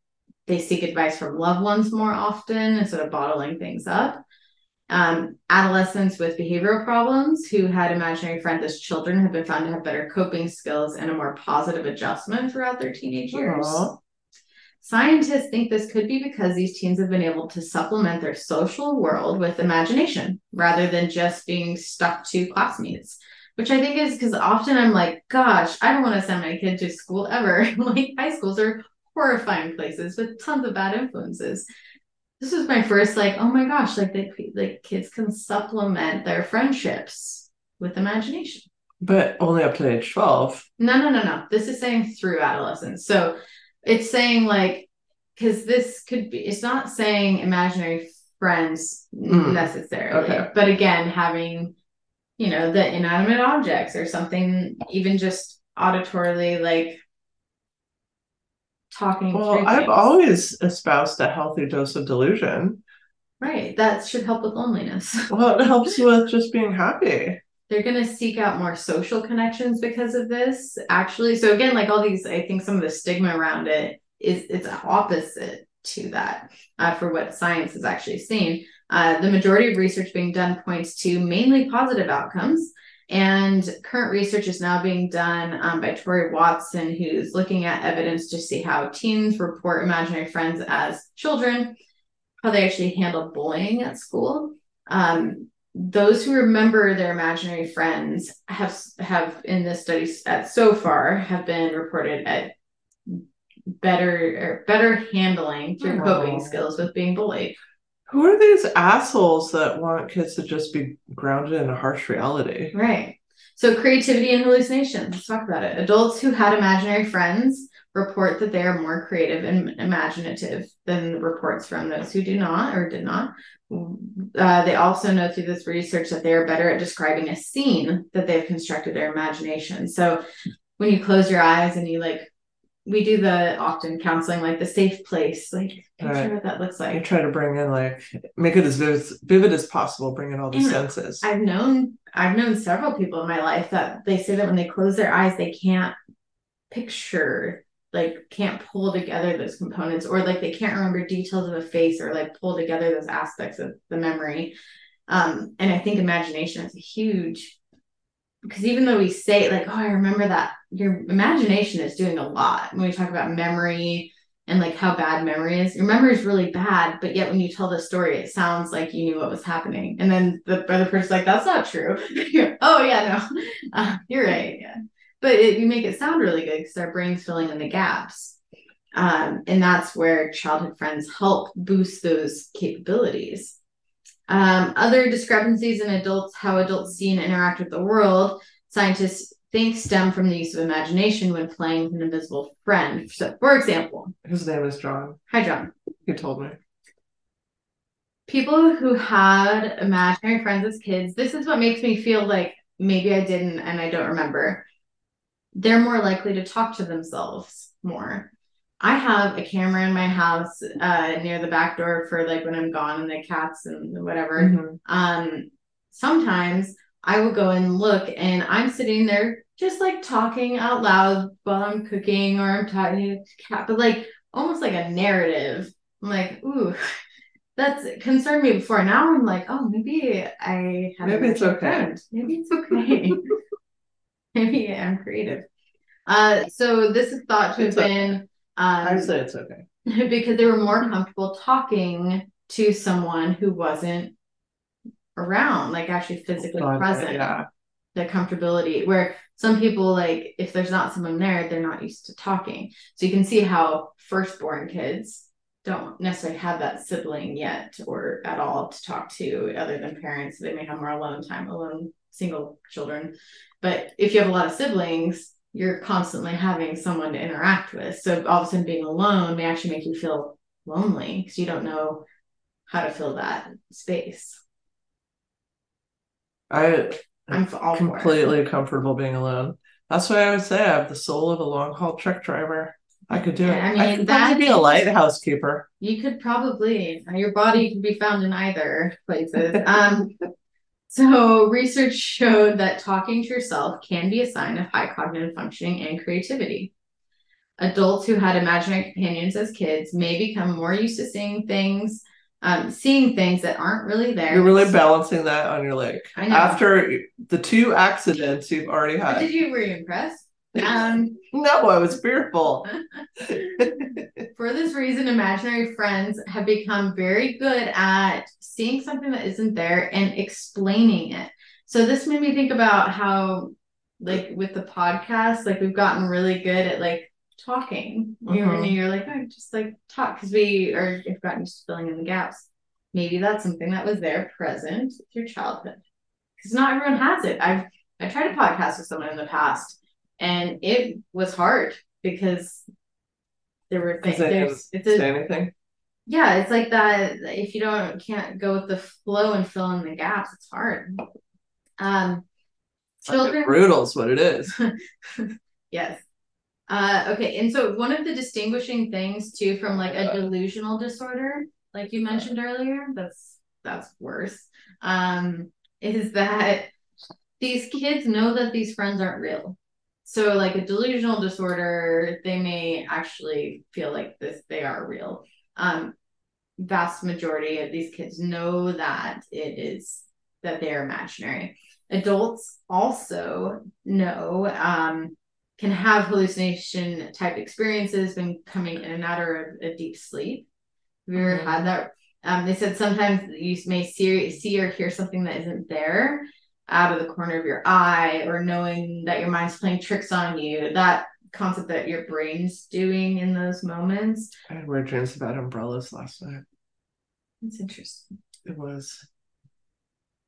they seek advice from loved ones more often instead of bottling things up. Um, adolescents with behavioral problems who had imaginary friends as children have been found to have better coping skills and a more positive adjustment throughout their teenage years. Aww. Scientists think this could be because these teens have been able to supplement their social world with imagination rather than just being stuck to classmates, which I think is because often I'm like, gosh, I don't want to send my kid to school ever. (laughs) like high schools are horrifying places with tons of bad influences. This was my first like, oh my gosh, like the like kids can supplement their friendships with imagination. But only up to age 12. No, no, no, no. This is saying through adolescence. So it's saying like because this could be it's not saying imaginary friends mm. necessarily okay. but again having you know the inanimate objects or something even just auditorily like talking well i've always espoused a healthy dose of delusion. Right. That should help with loneliness. Well it helps (laughs) with just being happy they're going to seek out more social connections because of this actually so again like all these i think some of the stigma around it is it's opposite to that uh, for what science has actually seen uh, the majority of research being done points to mainly positive outcomes and current research is now being done um, by Tori Watson, who's looking at evidence to see how teens report imaginary friends as children, how they actually handle bullying at school. Um, those who remember their imaginary friends have have in this study at so far have been reported at better or better handling through Aww. coping skills with being bullied. Who are these assholes that want kids to just be grounded in a harsh reality? Right. So creativity and hallucinations. Let's talk about it. Adults who had imaginary friends report that they are more creative and imaginative than reports from those who do not or did not. Uh, they also know through this research that they are better at describing a scene that they've constructed their imagination. So when you close your eyes and you like, we do the often counseling, like the safe place, like picture right. what that looks like. You try to bring in like make it as vivid, vivid as possible, bring in all the and senses. I've known I've known several people in my life that they say that when they close their eyes, they can't picture like can't pull together those components or like they can't remember details of a face or like pull together those aspects of the memory. Um and i think imagination is a huge because even though we say like oh i remember that your imagination is doing a lot. When we talk about memory and like how bad memory is your memory is really bad but yet when you tell the story it sounds like you knew what was happening. And then the other person's like that's not true. (laughs) Oh yeah no. (laughs) Uh, you're right yeah but it, you make it sound really good because our brain's filling in the gaps. Um, and that's where childhood friends help boost those capabilities. Um, other discrepancies in adults, how adults see and interact with the world, scientists think stem from the use of imagination when playing with an invisible friend. So, for example, whose name is John. Hi, John. You told me. People who had imaginary friends as kids, this is what makes me feel like maybe I didn't and I don't remember they're more likely to talk to themselves more. I have a camera in my house uh, near the back door for like when I'm gone and the cats and whatever. Mm-hmm. Um, sometimes I will go and look and I'm sitting there just like talking out loud while I'm cooking or I'm talking to cat, but like almost like a narrative. I'm like, ooh, that's concerned me before. Now I'm like, oh, maybe I have maybe it's okay. Friend. Maybe it's okay. (laughs) (laughs) Maybe I'm creative. Uh, so this is thought to have been. Um, I say it's okay (laughs) because they were more comfortable talking to someone who wasn't around, like actually physically God, present. Yeah. The comfortability where some people like if there's not someone there, they're not used to talking. So you can see how firstborn kids don't necessarily have that sibling yet or at all to talk to other than parents. They may have more alone time, alone single children. But if you have a lot of siblings, you're constantly having someone to interact with. So all of a sudden being alone may actually make you feel lonely because you don't know how to fill that space. I I'm completely comfortable being alone. That's why I would say I have the soul of a long haul truck driver. I could do Yeah, it. I mean, I, could that be a lighthouse keeper. You could probably your body can be found in either places. Um, so research showed that talking to yourself can be a sign of high cognitive functioning and creativity. Adults who had imaginary companions as kids may become more used to seeing things, um, seeing things that aren't really there. You're really balancing that on your leg. I know. After the two accidents you've already But had. did you were you impressed? Um, (laughs) No, I was fearful. (laughs) For this reason, imaginary friends have become very good at seeing something that isn't there and explaining it. So this made me think about how, like with the podcast, like we've gotten really good at like talking. You know, Mhm. you're like, oh, just like talk because we are have gotten used to filling in the gaps. Maybe that's something that was there present through childhood. Because not everyone has it. I've I tried a podcast with someone in the past, and it was hard because there were things. Because they didn't There's it's a Say anything? yeah, it's like that. If you don't can't go with the flow and fill in the gaps, it's hard. Um, children. Brutal is what it is. (laughs) Yes. Uh, okay, and so one of the distinguishing things too from like a delusional disorder, like you mentioned earlier, that's that's worse. Um, is that these kids know that these friends aren't real. So like a delusional disorder, they may actually feel like this they are real. Um, vast majority of these kids know that it is that they are imaginary. Adults also know um, can have hallucination type experiences when coming in and out of a deep sleep. Have you ever Mhm. had that? Um, they said sometimes you may see, see or hear something that isn't there out of the corner of your eye, or knowing that your mind's playing tricks on you. That concept that your brain's doing in those moments. I had weird dreams about umbrellas last night. It's interesting. It was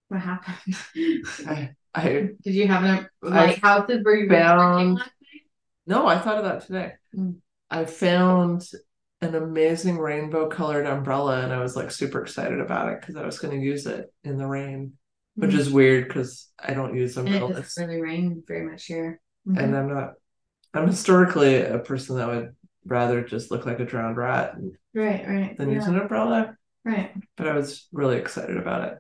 What happened? (laughs) I I Did you have an I like houses where you found- no, I thought of that today. Mm. I found an amazing rainbow colored umbrella and I was like super excited about it because I was going to use it in the rain, which Mm. is weird because I don't use And it doesn't really rain very much here. Mhm. and I'm not. I'm historically a person that would rather just look like a drowned rat right, right, than use an umbrella, right. but I was really excited about it.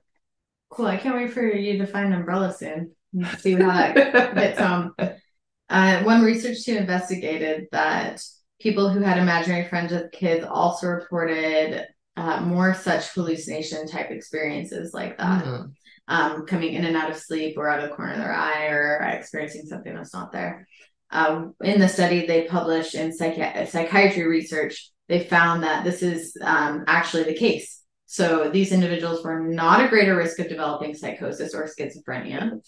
Cool. I can't wait for you to find an umbrella soon. See how that hits home. (laughs) Uh, one research team investigated that people who had imaginary friends as kids also reported uh, more such hallucination type experiences like that, Mm. Um, coming in and out of sleep or out of the corner of their eye or experiencing something that's not there. Um, in the study they published in psychi- psychiatry research, they found that this is um, actually the case. So these individuals were not at greater risk of developing psychosis or schizophrenia.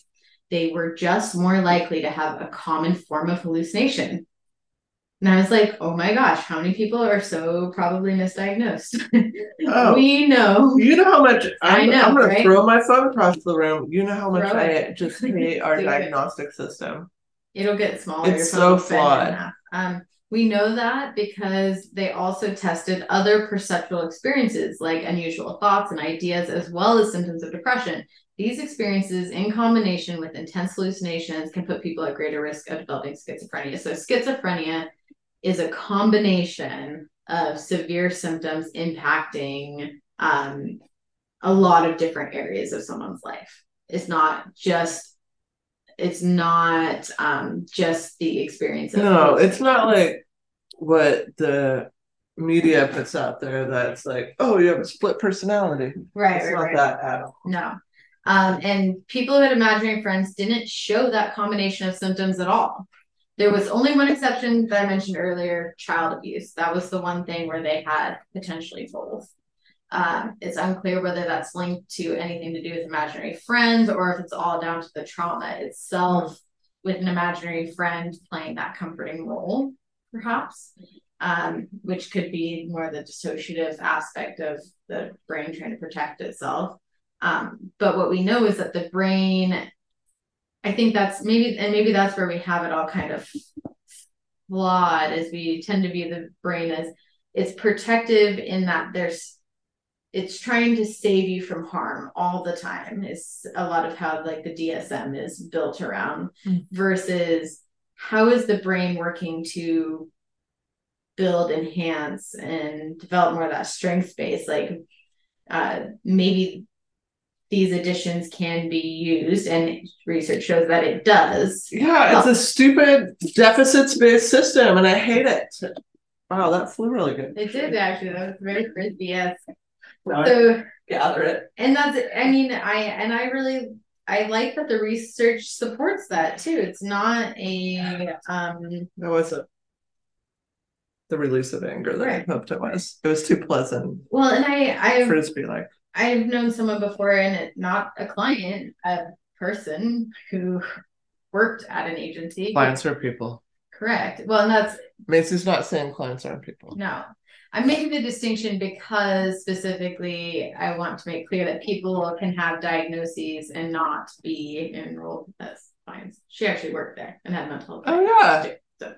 They were just more likely to have a common form of hallucination. And I was like, oh my gosh, how many people are so probably misdiagnosed? (laughs) Oh. we know. You know how much I I'm, know, I'm gonna throw my phone across the room. You know how much Throw I it. just (laughs) hate our Do it. diagnostic system. It'll get smaller. It's Your phone will so flawed. Um, we know that because they also tested other perceptual experiences like unusual thoughts and ideas, as well as symptoms of depression. These experiences, in combination with intense hallucinations, can put people at greater risk of developing schizophrenia. So, schizophrenia is a combination of severe symptoms impacting um, a lot of different areas of someone's life. It's not just it's not um just the experience of No, it's not like what the media puts out there that's like, oh, you have a split personality. right It's right, not right. that at all. no um and people who had imaginary friends didn't show that combination of symptoms at all there was only one exception that i mentioned earlier child abuse that was the one thing where they had potentially both Uh, it's unclear whether that's linked to anything to do with imaginary friends or if it's all down to the trauma itself with an imaginary friend playing that comforting role, perhaps, um, which could be more the dissociative aspect of the brain trying to protect itself. Um, but what we know is that the brain, I think that's maybe, and maybe that's where we have it all kind of flawed, as we tend to view the brain as it's protective in that there's it's trying to save you from harm all the time is a lot of how like the DSM is built around mm. versus how is the brain working to build enhance and develop more of that strength space like uh, maybe these additions can be used and research shows that it does yeah it's a stupid deficits based system and i hate it wow that flew really good it did actually that was very frisbee yes so gather it. And that's I mean, I and I really I like that the research supports that too. It's not a um that wasn't the release of anger that right. I hoped it was. It was too pleasant. Well, and I I frisbee like I've known someone before and it, not a client, a person who worked at an agency. Clients are people. Correct. Well, and that's Macy's not saying clients aren't people. No. I'm making the distinction because specifically I want to make clear that people can have diagnoses and not be enrolled as clients. She actually worked there and had mental health. Oh yeah. Too, so,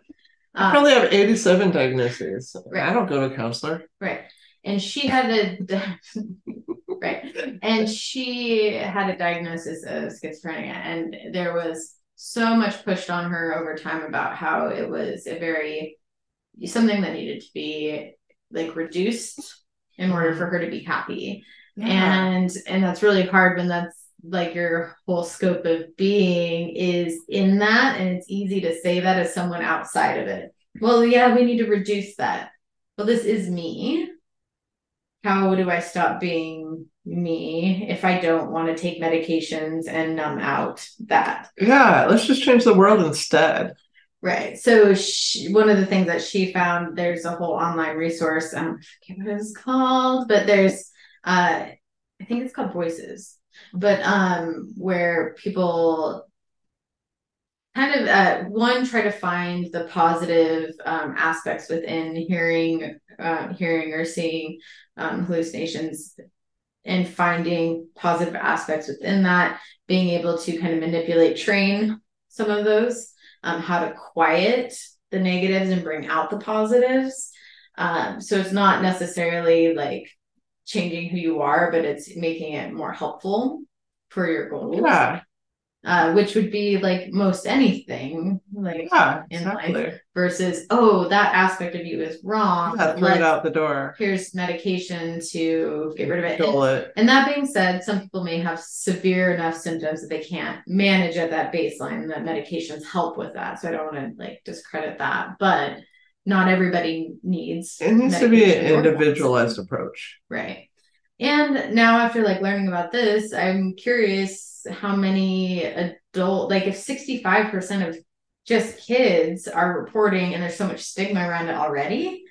I um, probably have 87 diagnoses. Right. I don't go to a counselor. Right. And she had a (laughs) right. And she had a diagnosis of schizophrenia. And there was so much pushed on her over time about how it was a very something that needed to be like reduced in order for her to be happy. Yeah. And and that's really hard when that's like your whole scope of being is in that and it's easy to say that as someone outside of it. Well, yeah, we need to reduce that. Well, this is me. How do I stop being me if I don't want to take medications and numb out that? Yeah, let's just change the world instead. Right. So she, one of the things that she found, there's a whole online resource. Um, I forget what it's called, but there's, uh, I think it's called Voices, but um, where people kind of uh, one try to find the positive um, aspects within hearing, uh, hearing or seeing um, hallucinations, and finding positive aspects within that, being able to kind of manipulate, train some of those um, how to quiet the negatives and bring out the positives. Um, so it's not necessarily like changing who you are, but it's making it more helpful for your goals. Yeah uh, which would be like most anything like yeah, in exactly. life versus oh that aspect of you is wrong yeah, throw it out the door. here's medication to get rid of it. And, it. And that being said some people may have severe enough symptoms that they can't manage at that baseline that medications help with that. So i don't want to like discredit that but not everybody needs it needs to be an individualized approach. Right. And now after like learning about this i'm curious how many adult like if 65% of just kids are reporting and there's so much stigma around it already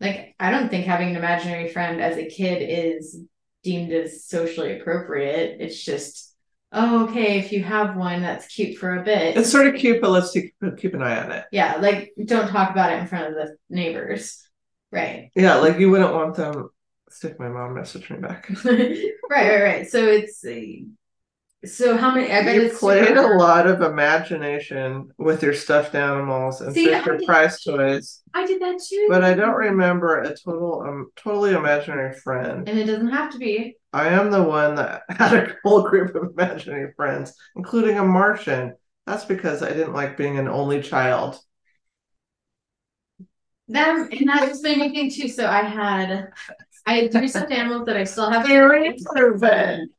like i don't think having an imaginary friend as a kid is deemed as socially appropriate. It's just oh okay if you have one that's cute for a bit. It's sort of cute but let's keep, keep an eye on it. Yeah like don't talk about it in front of the neighbors. Right. Yeah like you wouldn't want them stick my mom message me back. (laughs) Right right right. So it's so how many? I bet you played a lot of imagination with your stuffed animals and Fisher Price toys. I did that too. But I don't remember a total, um, totally imaginary friend. And it doesn't have to be. I am the one that (laughs) had a whole group of imaginary friends, including a Martian. That's because I didn't like being an only child. Them and that was my thing too. So I had, I had three stuffed animals that I still have. Very proven.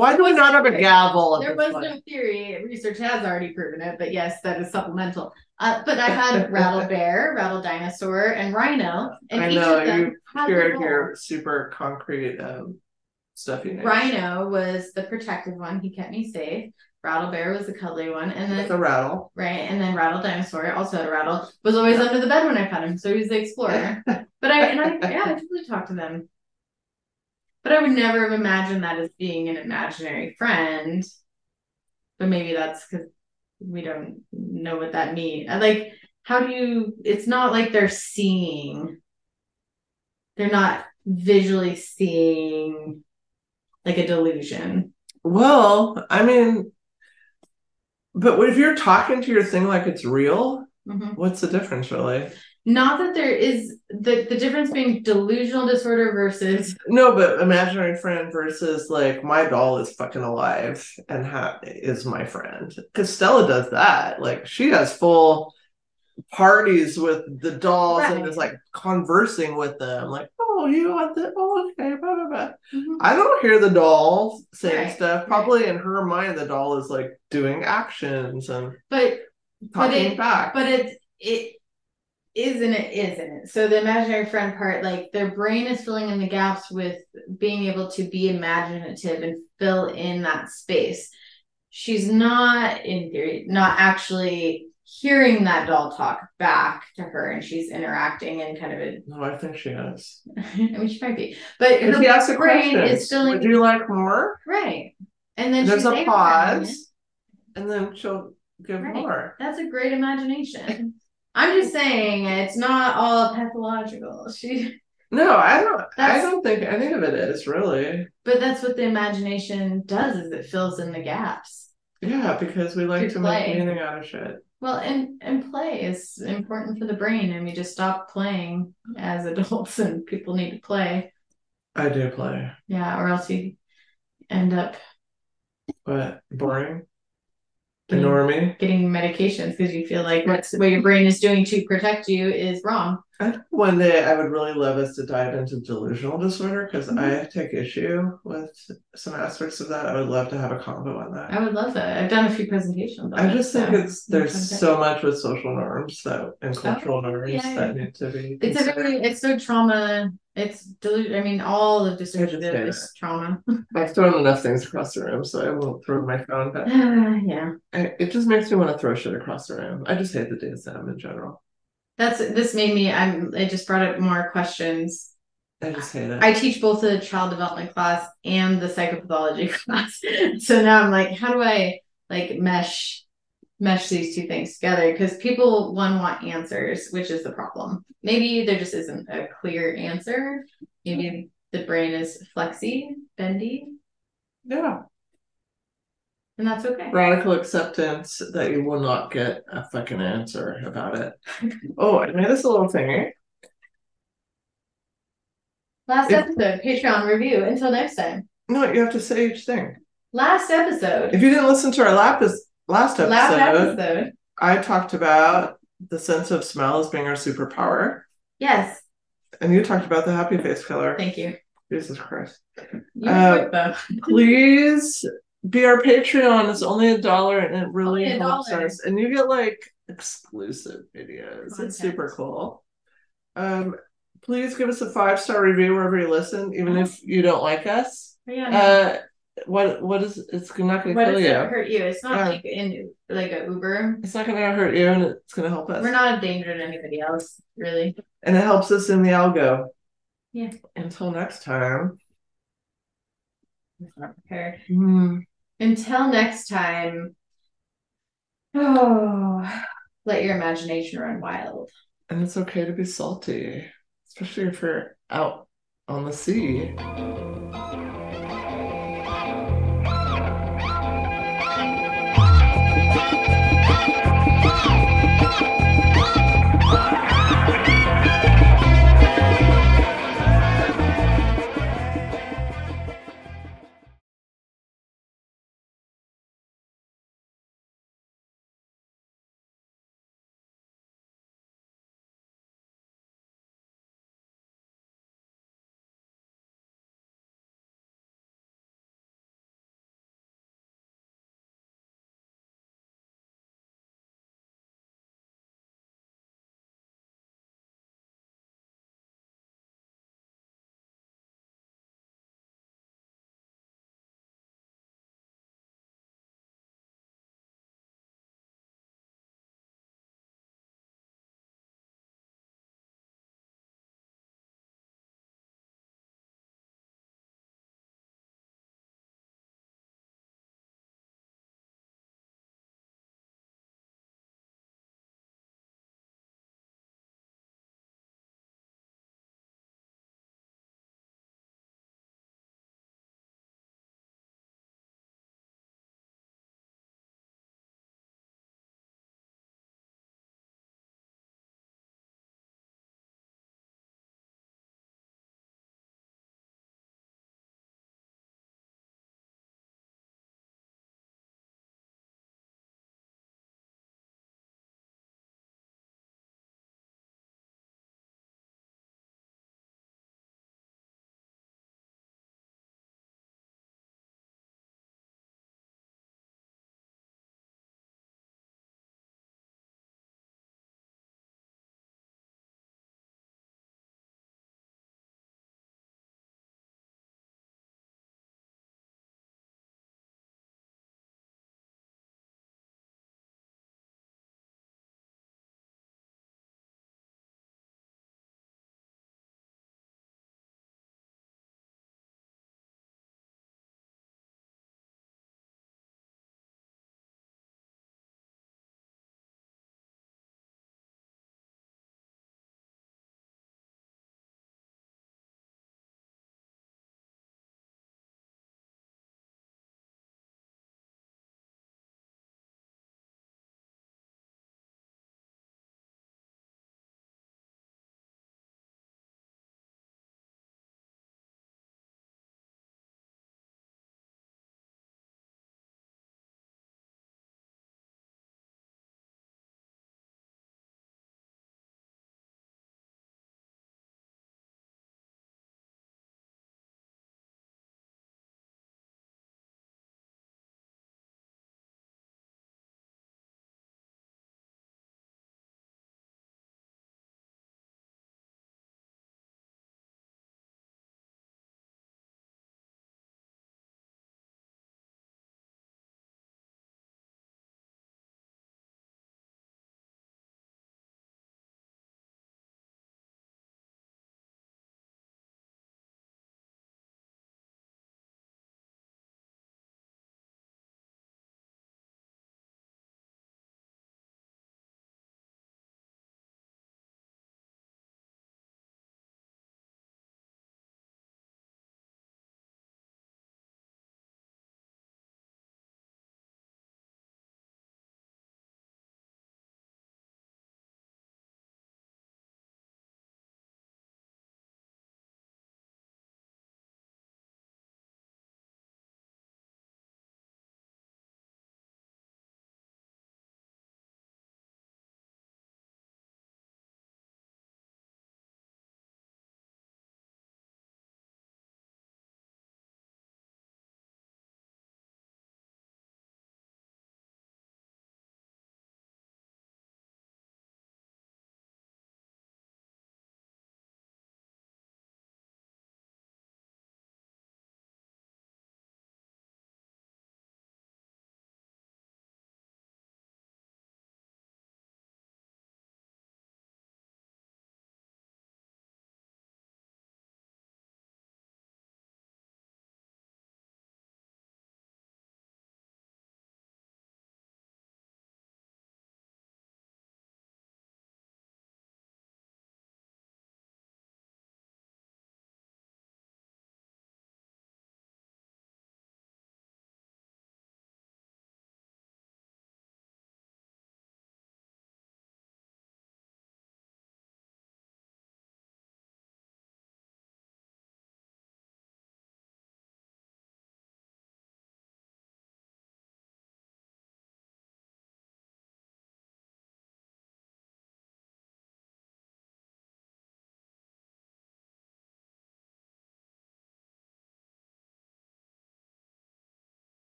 Why do we not have a gavel? There was no theory. Research has already proven it, but yes, that is supplemental. Uh, but I had (laughs) rattle bear, rattle dinosaur, and rhino, and I each know of them you shared your super concrete um, stuff. You know. Rhino was the protective one; he kept me safe. Rattle bear was the cuddly one, and then the rattle, right? And then rattle dinosaur also had a rattle. Was always under the bed when I found him, so he was the explorer. (laughs) but I and I yeah, I totally talked to them But I would never have imagined that as being an imaginary friend. But maybe that's because we don't know what that means. Like, how do you? It's not like they're seeing. They're not visually seeing like a delusion. Well, I mean, but if you're talking to your thing like it's real, Mhm. what's the difference really? Not that there is the the difference being delusional disorder versus No, but imaginary friend versus like my doll is fucking alive and ha- is my friend. Because Stella does that. Like she has full parties with the dolls and Right. is like conversing with them. Like, oh, you want that? Oh, okay, blah blah blah. Mhm. I don't hear the doll saying Right, stuff. Probably in her mind, the doll is like doing actions and but But talking it- back. but it's it is and it isn't. It? So the imaginary friend part, like their brain is filling in the gaps with being able to be imaginative and fill in that space. She's not in theory, not actually hearing that doll talk back to her and she's interacting and kind of a no, I think she is. (laughs) I mean she might be. But her she asks a brain question, is filling would you like more? right. And then There's a able to have it. pause, and then she'll give Right. more. That's a great imagination. I'm just saying it's not all pathological. She No, I don't. I don't think any of it is really. but that's what the imagination does is it fills in the gaps. Yeah, because we like To to make meaning out of shit. Well, and and play is important for the brain and we just stop playing as adults and people need to play. I do play, Yeah, or else you end up but boring. Getting, me. getting medications because you feel like what's what your brain is doing to protect you is wrong. One day I would really love us to dive into delusional disorder because Mhm. I take issue with some aspects of that. I would love to have a convo on that. I would love that. I've done a few presentations. on I it, just think so it's there's Okay. so much with social norms that and cultural norms yeah, that yeah. need to be. It's a very, it's so trauma. It's delusion. I mean, all of say is trauma. (laughs) I've thrown enough things across the room, so I won't throw my phone. But (sighs) yeah, I, it just makes me want to throw shit across the room. I just hate the DSM in general. That's this made me. I'm. It just brought up more questions. I just hate it. I teach both the child development class and the psychopathology (laughs) class, so now I'm like, how do I like mesh mesh these two things together? Because people one want answers, which is the problem. Maybe there just isn't a clear answer. Maybe the brain is flexy, bendy, yeah. And that's okay. Radical acceptance that you will not get a fucking answer about it. oh, I made this a little thingy. Last If- episode, Patreon review. Until next time. No, you have to say each thing. Last episode. If you didn't listen to our lap last episode, Last episode. I talked about the sense of smell as being our superpower, Yes. and you talked about the happy face killer. Thank you. Jesus Christ. You Uh, quick though. (laughs) please be our Patreon. It's only a dollar and it really Only helps us. And you get like exclusive videos. Content. It's super cool. Um, please give us a five star review wherever you listen, even Uh-huh. if you don't like us. Yeah. Uh, what what is it's not going to what kill you. hurt you? It's not Yeah. like in like a Uber. It's not going to hurt you, and it's going to help us. We're not a danger to anybody else, really. and it helps us in the algo. Yeah. Until next time. I'm not prepared. Hmm. Until next time. Oh, (sighs) let your imagination run wild. And it's okay to be salty, especially if you're out on the sea.